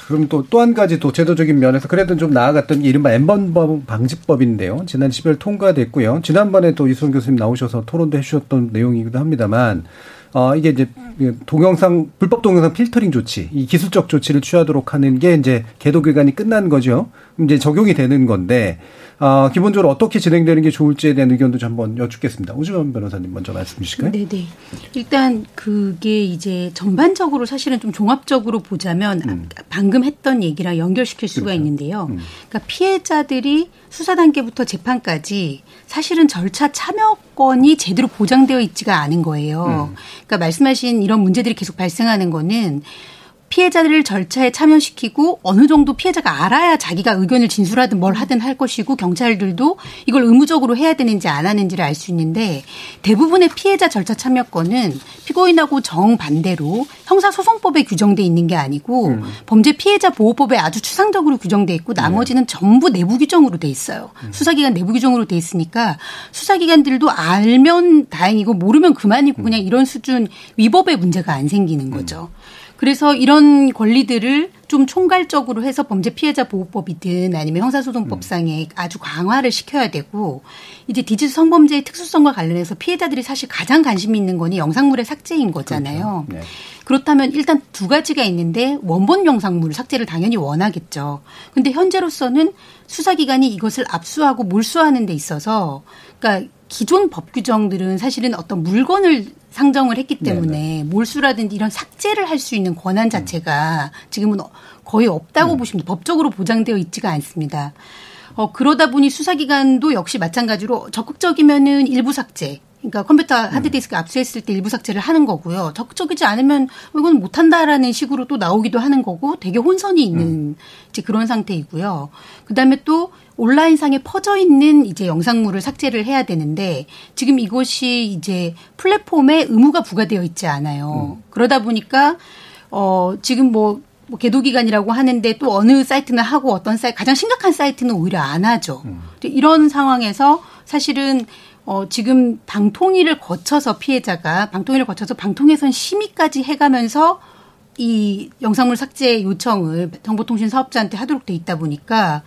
그럼 또 또 한 가지 또 제도적인 면에서 그래도 좀 나아갔던 이른바 엠번법 방지법인데요. 지난 10일 통과됐고요. 지난번에 또 이수정 교수님 나오셔서 토론도 해주셨던 내용이기도 합니다만 어, 이게 이제 동영상, 불법 동영상 필터링 조치, 이 기술적 조치를 취하도록 하는 게 이제 개도 기간이 끝난 거죠. 이제 적용이 되는 건데, 어, 기본적으로 어떻게 진행되는 게 좋을지에 대한 의견도 좀 한번 여쭙겠습니다. 우주원 변호사님 먼저 말씀 주실까요? 네네. 일단 그게 이제 전반적으로 사실은 좀 종합적으로 보자면 음. 방금 했던 얘기랑 연결시킬 수가 그렇죠. 있는데요. 음. 그러니까 피해자들이 수사 단계부터 재판까지 사실은 절차 참여권이 제대로 보장되어 있지가 않은 거예요. 음. 그러니까 말씀하신 이런 문제들이 계속 발생하는 거는 피해자들을 절차에 참여시키고 어느 정도 피해자가 알아야 자기가 의견을 진술하든 뭘 하든 할 것이고 경찰들도 이걸 의무적으로 해야 되는지 안 하는지를 알 수 있는데 대부분의 피해자 절차 참여권은 피고인하고 정반대로 형사소송법에 규정돼 있는 게 아니고 음. 범죄 피해자 보호법에 아주 추상적으로 규정돼 있고 나머지는 네. 전부 내부 규정으로 돼 있어요. 음. 수사기관 내부 규정으로 돼 있으니까 수사기관들도 알면 다행이고 모르면 그만이고 음. 그냥 이런 수준 위법의 문제가 안 생기는 거죠. 음. 그래서 이런 권리들을 좀 총괄적으로 해서 범죄 피해자 보호법이든 아니면 형사소송법상에 음. 아주 강화를 시켜야 되고 이제 디지털 성범죄의 특수성과 관련해서 피해자들이 사실 가장 관심 있는 거니 영상물의 삭제인 거잖아요. 그렇죠. 네. 그렇다면 일단 두 가지가 있는데 원본 영상물 삭제를 당연히 원하겠죠. 근데 현재로서는 수사기관이 이것을 압수하고 몰수하는 데 있어서 그러니까 기존 법 규정들은 사실은 어떤 물건을 상정을 했기 때문에 네네. 몰수라든지 이런 삭제를 할 수 있는 권한 자체가 지금은 거의 없다고 음. 보시면 법적으로 보장되어 있지가 않습니다. 어, 그러다 보니 수사기관도 역시 마찬가지로 적극적이면은 일부 삭제, 그러니까 컴퓨터 하드디스크 압수했을 때 일부 삭제를 하는 거고요. 적극적이지 않으면 이건 못한다라는 식으로 또 나오기도 하는 거고 되게 혼선이 있는 음. 그런 상태이고요. 그 다음에 또 온라인상에 퍼져 있는 이제 영상물을 삭제를 해야 되는데 지금 이것이 이제 플랫폼에 의무가 부과되어 있지 않아요. 음. 그러다 보니까 어 지금 뭐, 뭐 개도 기간이라고 하는데 또 어느 사이트는 하고 어떤 사이트 가장 심각한 사이트는 오히려 안 하죠. 음. 이런 상황에서 사실은 어, 지금 방통위를 거쳐서 피해자가 방통위를 거쳐서 방통위선 심의까지 해가면서 이 영상물 삭제 요청을 정보통신 사업자한테 하도록 돼 있다 보니까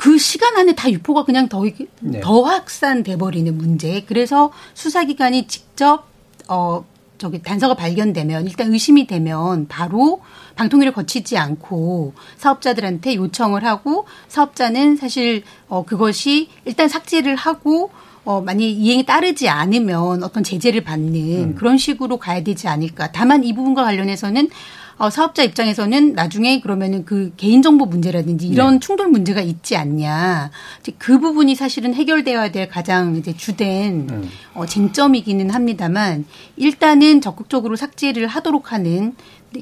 그 시간 안에 다 유포가 그냥 더, 네. 더 확산돼 버리는 문제. 그래서 수사기관이 직접, 어, 저기 단서가 발견되면 일단 의심이 되면 바로 방통위를 거치지 않고 사업자들한테 요청을 하고 사업자는 사실 어 그것이 일단 삭제를 하고 어, 만약 이행에 따르지 않으면 어떤 제재를 받는 음. 그런 식으로 가야 되지 않을까. 다만 이 부분과 관련해서는 어, 사업자 입장에서는 나중에 그러면은 그 개인정보 문제라든지 이런 네. 충돌 문제가 있지 않냐. 그 부분이 사실은 해결되어야 될 가장 이제 주된 음. 어, 쟁점이기는 합니다만 일단은 적극적으로 삭제를 하도록 하는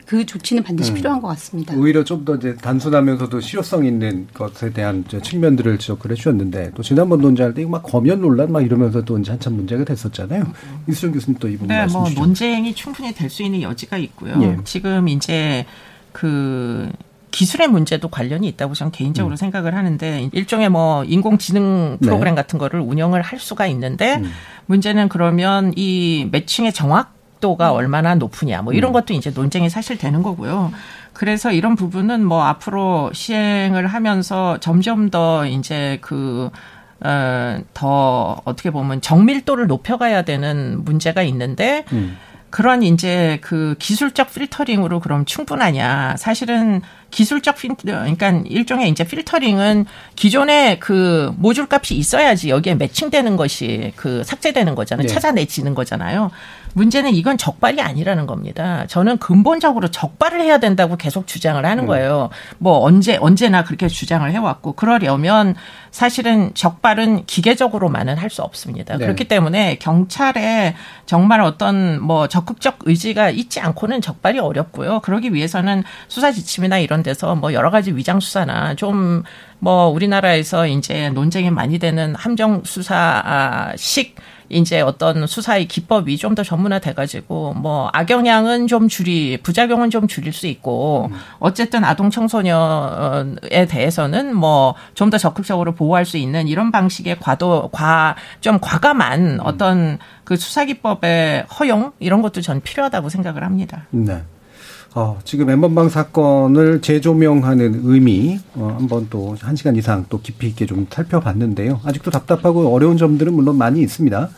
그 조치는 반드시 음. 필요한 것 같습니다. 오히려 좀 더 이제 단순하면서도 실효성 있는 것에 대한 측면들을 지적을 해주셨는데 또 지난번 논쟁할 때 막 검연 논란 막 이러면서 또 이제 한참 문제가 됐었잖아요. 음. 이수정 교수님 또 이 부분 네, 말씀 뭐 논쟁이 충분히 될 수 있는 여지가 있고요. 예. 지금 이제 그 기술의 문제도 관련이 있다고 저는 개인적으로 음. 생각을 하는데 일종의 뭐 인공지능 네. 프로그램 네. 같은 거를 운영을 할 수가 있는데 음. 문제는 그러면 이 매칭의 정확 도가 음. 얼마나 높으냐 뭐 이런 음. 것도 이제 논쟁이 사실 되는 거고요. 그래서 이런 부분은 뭐 앞으로 시행을 하면서 점점 더 이제 그 어, 더 어떻게 보면 정밀도를 높여가야 되는 문제가 있는데 음. 그런 이제 그 기술적 필터링으로 그럼 충분하냐? 사실은 기술적 필터, 그러니까 일종의 이제 필터링은 기존에 그 모듈 값이 있어야지 여기에 매칭되는 것이 그 삭제되는 거잖아요. 네. 찾아내지는 거잖아요. 문제는 이건 적발이 아니라는 겁니다. 저는 근본적으로 적발을 해야 된다고 계속 주장을 하는 음. 거예요. 뭐 언제 언제나 그렇게 주장을 해왔고 그러려면 사실은 적발은 기계적으로만은 할 수 없습니다. 네. 그렇기 때문에 경찰에 정말 어떤 뭐 적극적 의지가 있지 않고는 적발이 어렵고요. 그러기 위해서는 수사 지침이나 이런 데서 뭐 여러 가지 위장 수사나 좀뭐 우리나라에서 이제 논쟁이 많이 되는 함정 수사식 이제 어떤 수사의 기법이 좀 더 전문화 돼 가지고 뭐 악영향은 좀 줄이 부작용은 좀 줄일 수 있고 어쨌든 아동 청소년에 대해서는 뭐 좀 더 적극적으로 보호할 수 있는 이런 방식의 과도 과 좀 과감한 어떤 그 수사 기법의 허용 이런 것도 전 필요하다고 생각을 합니다. 네. 어, 지금 엠번방 사건을 재조명하는 의미 어, 한번 또 한 시간 이상 또 깊이 있게 좀 살펴봤는데요. 아직도 답답하고 어려운 점들은 물론 많이 있습니다.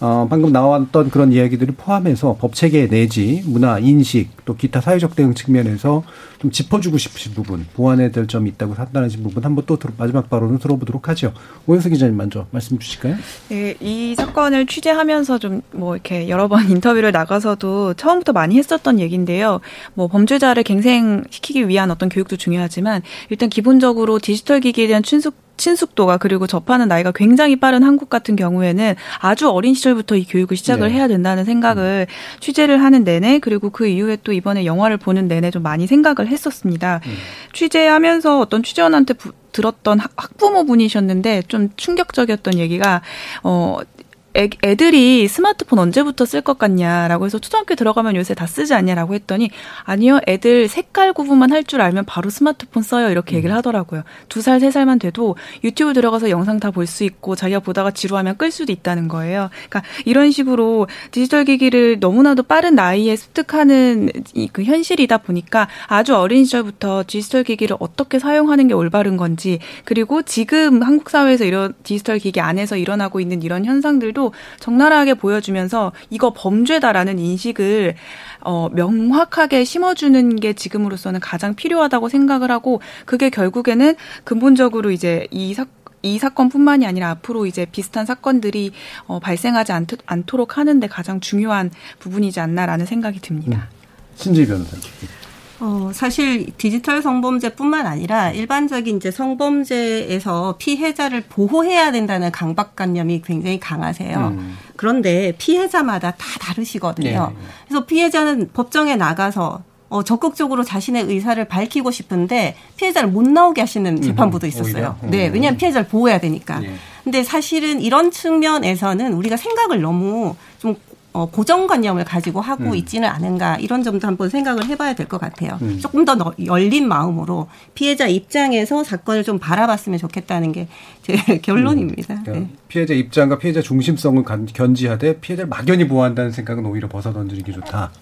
어, 방금 나왔던 그런 이야기들을 포함해서 법 체계 내지 문화, 인식 또 기타 사회적 대응 측면에서 좀 짚어주고 싶으신 부분, 보완해야 될 점이 있다고 판단하신 부분 한번 또 들어, 마지막 발언을 들어보도록 하죠. 오현석 기자님 먼저 말씀 주실까요? 네, 이 사건을 취재하면서 좀 뭐 이렇게 여러 번 인터뷰를 나가서도 처음부터 많이 했었던 얘기인데요. 뭐 범죄자를 갱생시키기 위한 어떤 교육도 중요하지만 일단 기본적으로 디지털 기기에 대한 친숙 친숙도가 그리고 접하는 나이가 굉장히 빠른 한국 같은 경우에는 아주 어린 시절부터 이 교육을 시작을 네. 해야 된다는 생각을 음. 취재를 하는 내내 그리고 그 이후에 또 이번에 영화를 보는 내내 좀 많이 생각을 했었습니다. 음. 취재하면서 어떤 취재원한테 부, 들었던 학부모 분이셨는데 좀 충격적이었던 얘기가 어 애, 애들이 스마트폰 언제부터 쓸 것 같냐라고 해서 초등학교 들어가면 요새 다 쓰지 않냐라고 했더니 아니요 애들 색깔 구분만 할 줄 알면 바로 스마트폰 써요. 이렇게 얘기를 음. 하더라고요. 두 살 세 살만 돼도 유튜브 들어가서 영상 다 볼 수 있고 자기가 보다가 지루하면 끌 수도 있다는 거예요. 그러니까 이런 식으로 디지털 기기를 너무나도 빠른 나이에 습득하는 그 현실이다 보니까 아주 어린 시절부터 디지털 기기를 어떻게 사용하는 게 올바른 건지 그리고 지금 한국 사회에서 이런 디지털 기기 안에서 일어나고 있는 이런 현상들도 적나라하게 보여주면서 이거 범죄다라는 인식을 어, 명확하게 심어주는 게 지금으로서는 가장 필요하다고 생각을 하고 그게 결국에는 근본적으로 이제 이 사, 이 사건뿐만이 아니라 앞으로 이제 비슷한 사건들이 어, 발생하지 않, 않도록 하는데 가장 중요한 부분이지 않나라는 생각이 듭니다. 음. 신지 변호사님. 어, 사실 디지털 성범죄뿐만 아니라 일반적인 이제 성범죄에서 피해자를 보호해야 된다는 강박관념이 굉장히 강하세요. 음. 그런데 피해자마다 다 다르시거든요. 네. 그래서 피해자는 법정에 나가서 어, 적극적으로 자신의 의사를 밝히고 싶은데 피해자를 못 나오게 하시는 재판부도 있었어요. 음, 네, 왜냐하면 피해자를 보호해야 되니까. 네. 근데 사실은 이런 측면에서는 우리가 생각을 너무 좀 어, 고정관념을 가지고 하고 음. 있지는 않은가 이런 점도 한번 생각을 해봐야 될 것 같아요. 음. 조금 더 열린 마음으로 피해자 입장에서 사건을 좀 바라봤으면 좋겠다는 게 제 결론입니다. 음. 그러니까 네. 피해자 입장과 피해자 중심성을 견지하되 피해자를 막연히 보호한다는 생각은 오히려 벗어던지는 게 좋다.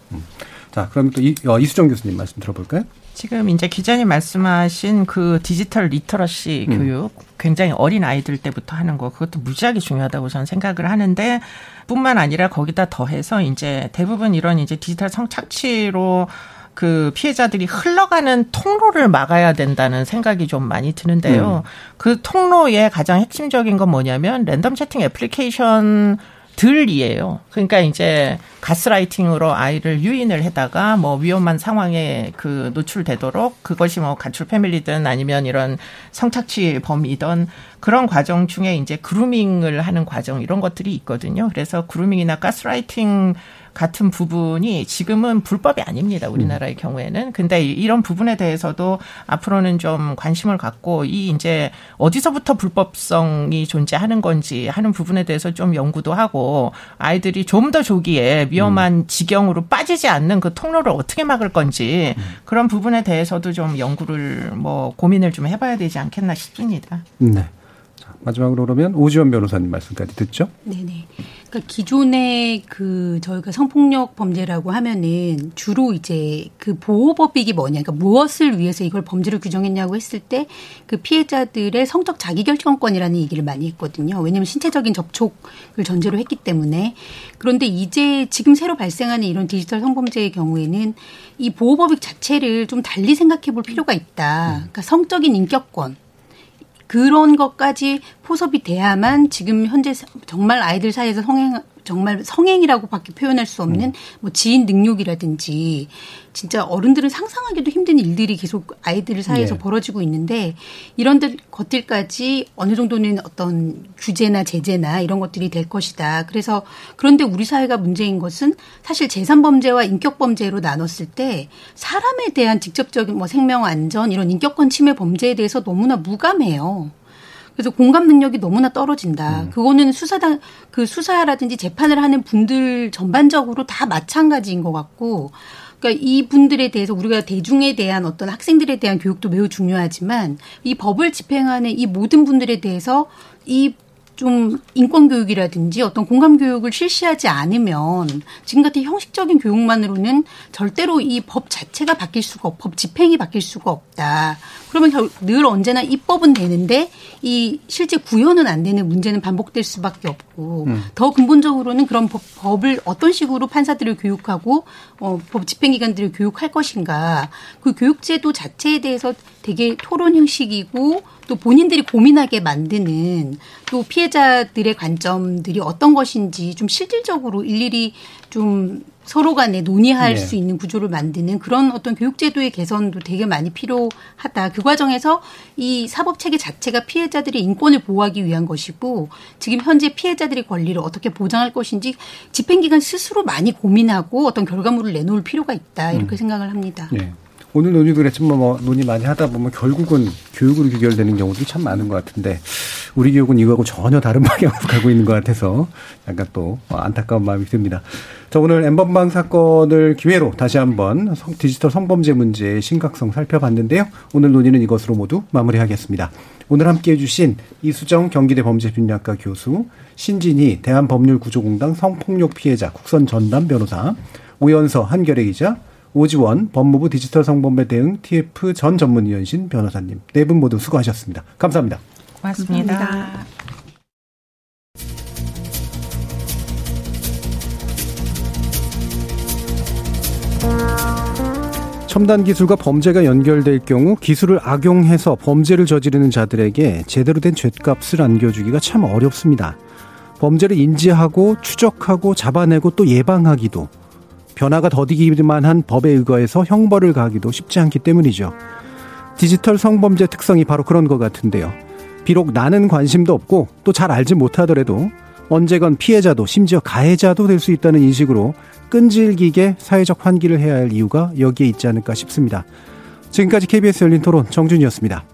음. 자, 그럼 또 이, 어, 이수정 교수님 말씀 들어볼까요? 지금 이제 기자님 말씀하신 그 디지털 literacy 음. 교육 굉장히 어린 아이들 때부터 하는 거 그것도 무지하게 중요하다고 저는 생각을 하는데 뿐만 아니라 거기다 더해서 이제 대부분 이런 이제 디지털 성착취로 그 피해자들이 흘러가는 통로를 막아야 된다는 생각이 좀 많이 드는데요. 음. 그 통로의 가장 핵심적인 건 뭐냐면 랜덤 채팅 애플리케이션 들이에요. 그러니까 이제 가스라이팅으로 아이를 유인을 해다가 뭐 위험한 상황에 그 노출되도록 그것이 뭐 가출 패밀리든 아니면 이런 성착취 범이든 그런 과정 중에 이제 그루밍을 하는 과정 이런 것들이 있거든요. 그래서 그루밍이나 가스라이팅 같은 부분이 지금은 불법이 아닙니다. 우리나라의 음. 경우에는. 근데 이런 부분에 대해서도 앞으로는 좀 관심을 갖고 이 이제 어디서부터 불법성이 존재하는 건지 하는 부분에 대해서 좀 연구도 하고 아이들이 좀 더 조기에 위험한 음. 지경으로 빠지지 않는 그 통로를 어떻게 막을 건지 음. 그런 부분에 대해서도 좀 연구를 뭐 고민을 좀 해봐야 되지 않겠나 싶습니다. 네. 마지막으로 그러면 오지원 변호사님 말씀까지 듣죠. 네네. 그러니까 기존의 그 저희가 성폭력 범죄라고 하면은 주로 이제 그 보호법익이 뭐냐, 그러니까 무엇을 위해서 이걸 범죄를 규정했냐고 했을 때 그 피해자들의 성적 자기결정권이라는 얘기를 많이 했거든요. 왜냐하면 신체적인 접촉을 전제로 했기 때문에 그런데 이제 지금 새로 발생하는 이런 디지털 성범죄의 경우에는 이 보호법익 자체를 좀 달리 생각해 볼 필요가 있다. 그러니까 성적인 인격권. 그런 것까지 포섭이 돼야만 지금 현재 정말 아이들 사이에서 성행 정말 성행이라고밖에 표현할 수 없는 음. 뭐 지인 능력이라든지 진짜 어른들은 상상하기도 힘든 일들이 계속 아이들 사이에서 네. 벌어지고 있는데 이런 것들까지 어느 정도는 어떤 규제나 제재나 이런 것들이 될 것이다. 그래서 그런데 우리 사회가 문제인 것은 사실 재산 범죄와 인격 범죄로 나눴을 때 사람에 대한 직접적인 뭐 생명 안전 이런 인격권 침해 범죄에 대해서 너무나 무감해요. 그래서 공감 능력이 너무나 떨어진다. 음. 그거는 수사당 그 수사라든지 재판을 하는 분들 전반적으로 다 마찬가지인 것 같고 그러니까 이 분들에 대해서 우리가 대중에 대한 어떤 학생들에 대한 교육도 매우 중요하지만 이 법을 집행하는 이 모든 분들에 대해서 이 좀 인권 교육이라든지 어떤 공감 교육을 실시하지 않으면 지금 같은 형식적인 교육만으로는 절대로 이 법 자체가 바뀔 수가 없, 법 집행이 바뀔 수가 없다. 그러면 늘 언제나 입법은 되는데 이 실제 구현은 안 되는 문제는 반복될 수밖에 없고 음. 더 근본적으로는 그런 법, 법을 어떤 식으로 판사들을 교육하고 어, 법 집행기관들을 교육할 것인가 그 교육제도 자체에 대해서 되게 토론 형식이고 또 본인들이 고민하게 만드는 또 피해자들의 관점들이 어떤 것인지 좀 실질적으로 일일이 좀 서로 간에 논의할 네. 수 있는 구조를 만드는 그런 어떤 교육제도의 개선도 되게 많이 필요하다. 그 과정에서 이 사법 체계 자체가 피해자들의 인권을 보호하기 위한 것이고 지금 현재 피해자들의 권리를 어떻게 보장할 것인지 집행기관 스스로 많이 고민하고 어떤 결과물을 내놓을 필요가 있다. 이렇게 음. 생각을 합니다. 네. 오늘 논의도 그랬지만 뭐 논의 많이 하다 보면 결국은 교육으로 귀결되는 경우도 참 많은 것 같은데 우리 교육은 이거하고 전혀 다른 방향으로 가고 있는 것 같아서 약간 또 안타까운 마음이 듭니다. 자, 오늘 엠번방 사건을 기회로 다시 한번 디지털 성범죄 문제의 심각성 살펴봤는데요. 오늘 논의는 이것으로 모두 마무리하겠습니다. 오늘 함께 해 주신 이수정 경기대 범죄심리학과 교수, 신진희 대한법률구조공단 성폭력 피해자 국선 전담 변호사, 오연서 한결의 기자, 오지원 법무부 디지털 성범죄 대응 TF 전 전문위원신 변호사님 네 분 모두 수고하셨습니다. 감사합니다. 고맙습니다. 감사합니다. 첨단 기술과 범죄가 연결될 경우 기술을 악용해서 범죄를 저지르는 자들에게 제대로 된 죗값을 안겨주기가 참 어렵습니다. 범죄를 인지하고 추적하고 잡아내고 또 예방하기도 변화가 더디기만 한 법에 의거해서 형벌을 가기도 쉽지 않기 때문이죠. 디지털 성범죄 특성이 바로 그런 것 같은데요. 비록 나는 관심도 없고 또 잘 알지 못하더라도 언제건 피해자도 심지어 가해자도 될 수 있다는 인식으로 끈질기게 사회적 환기를 해야 할 이유가 여기에 있지 않을까 싶습니다. 지금까지 KBS 열린 토론 정준이었습니다.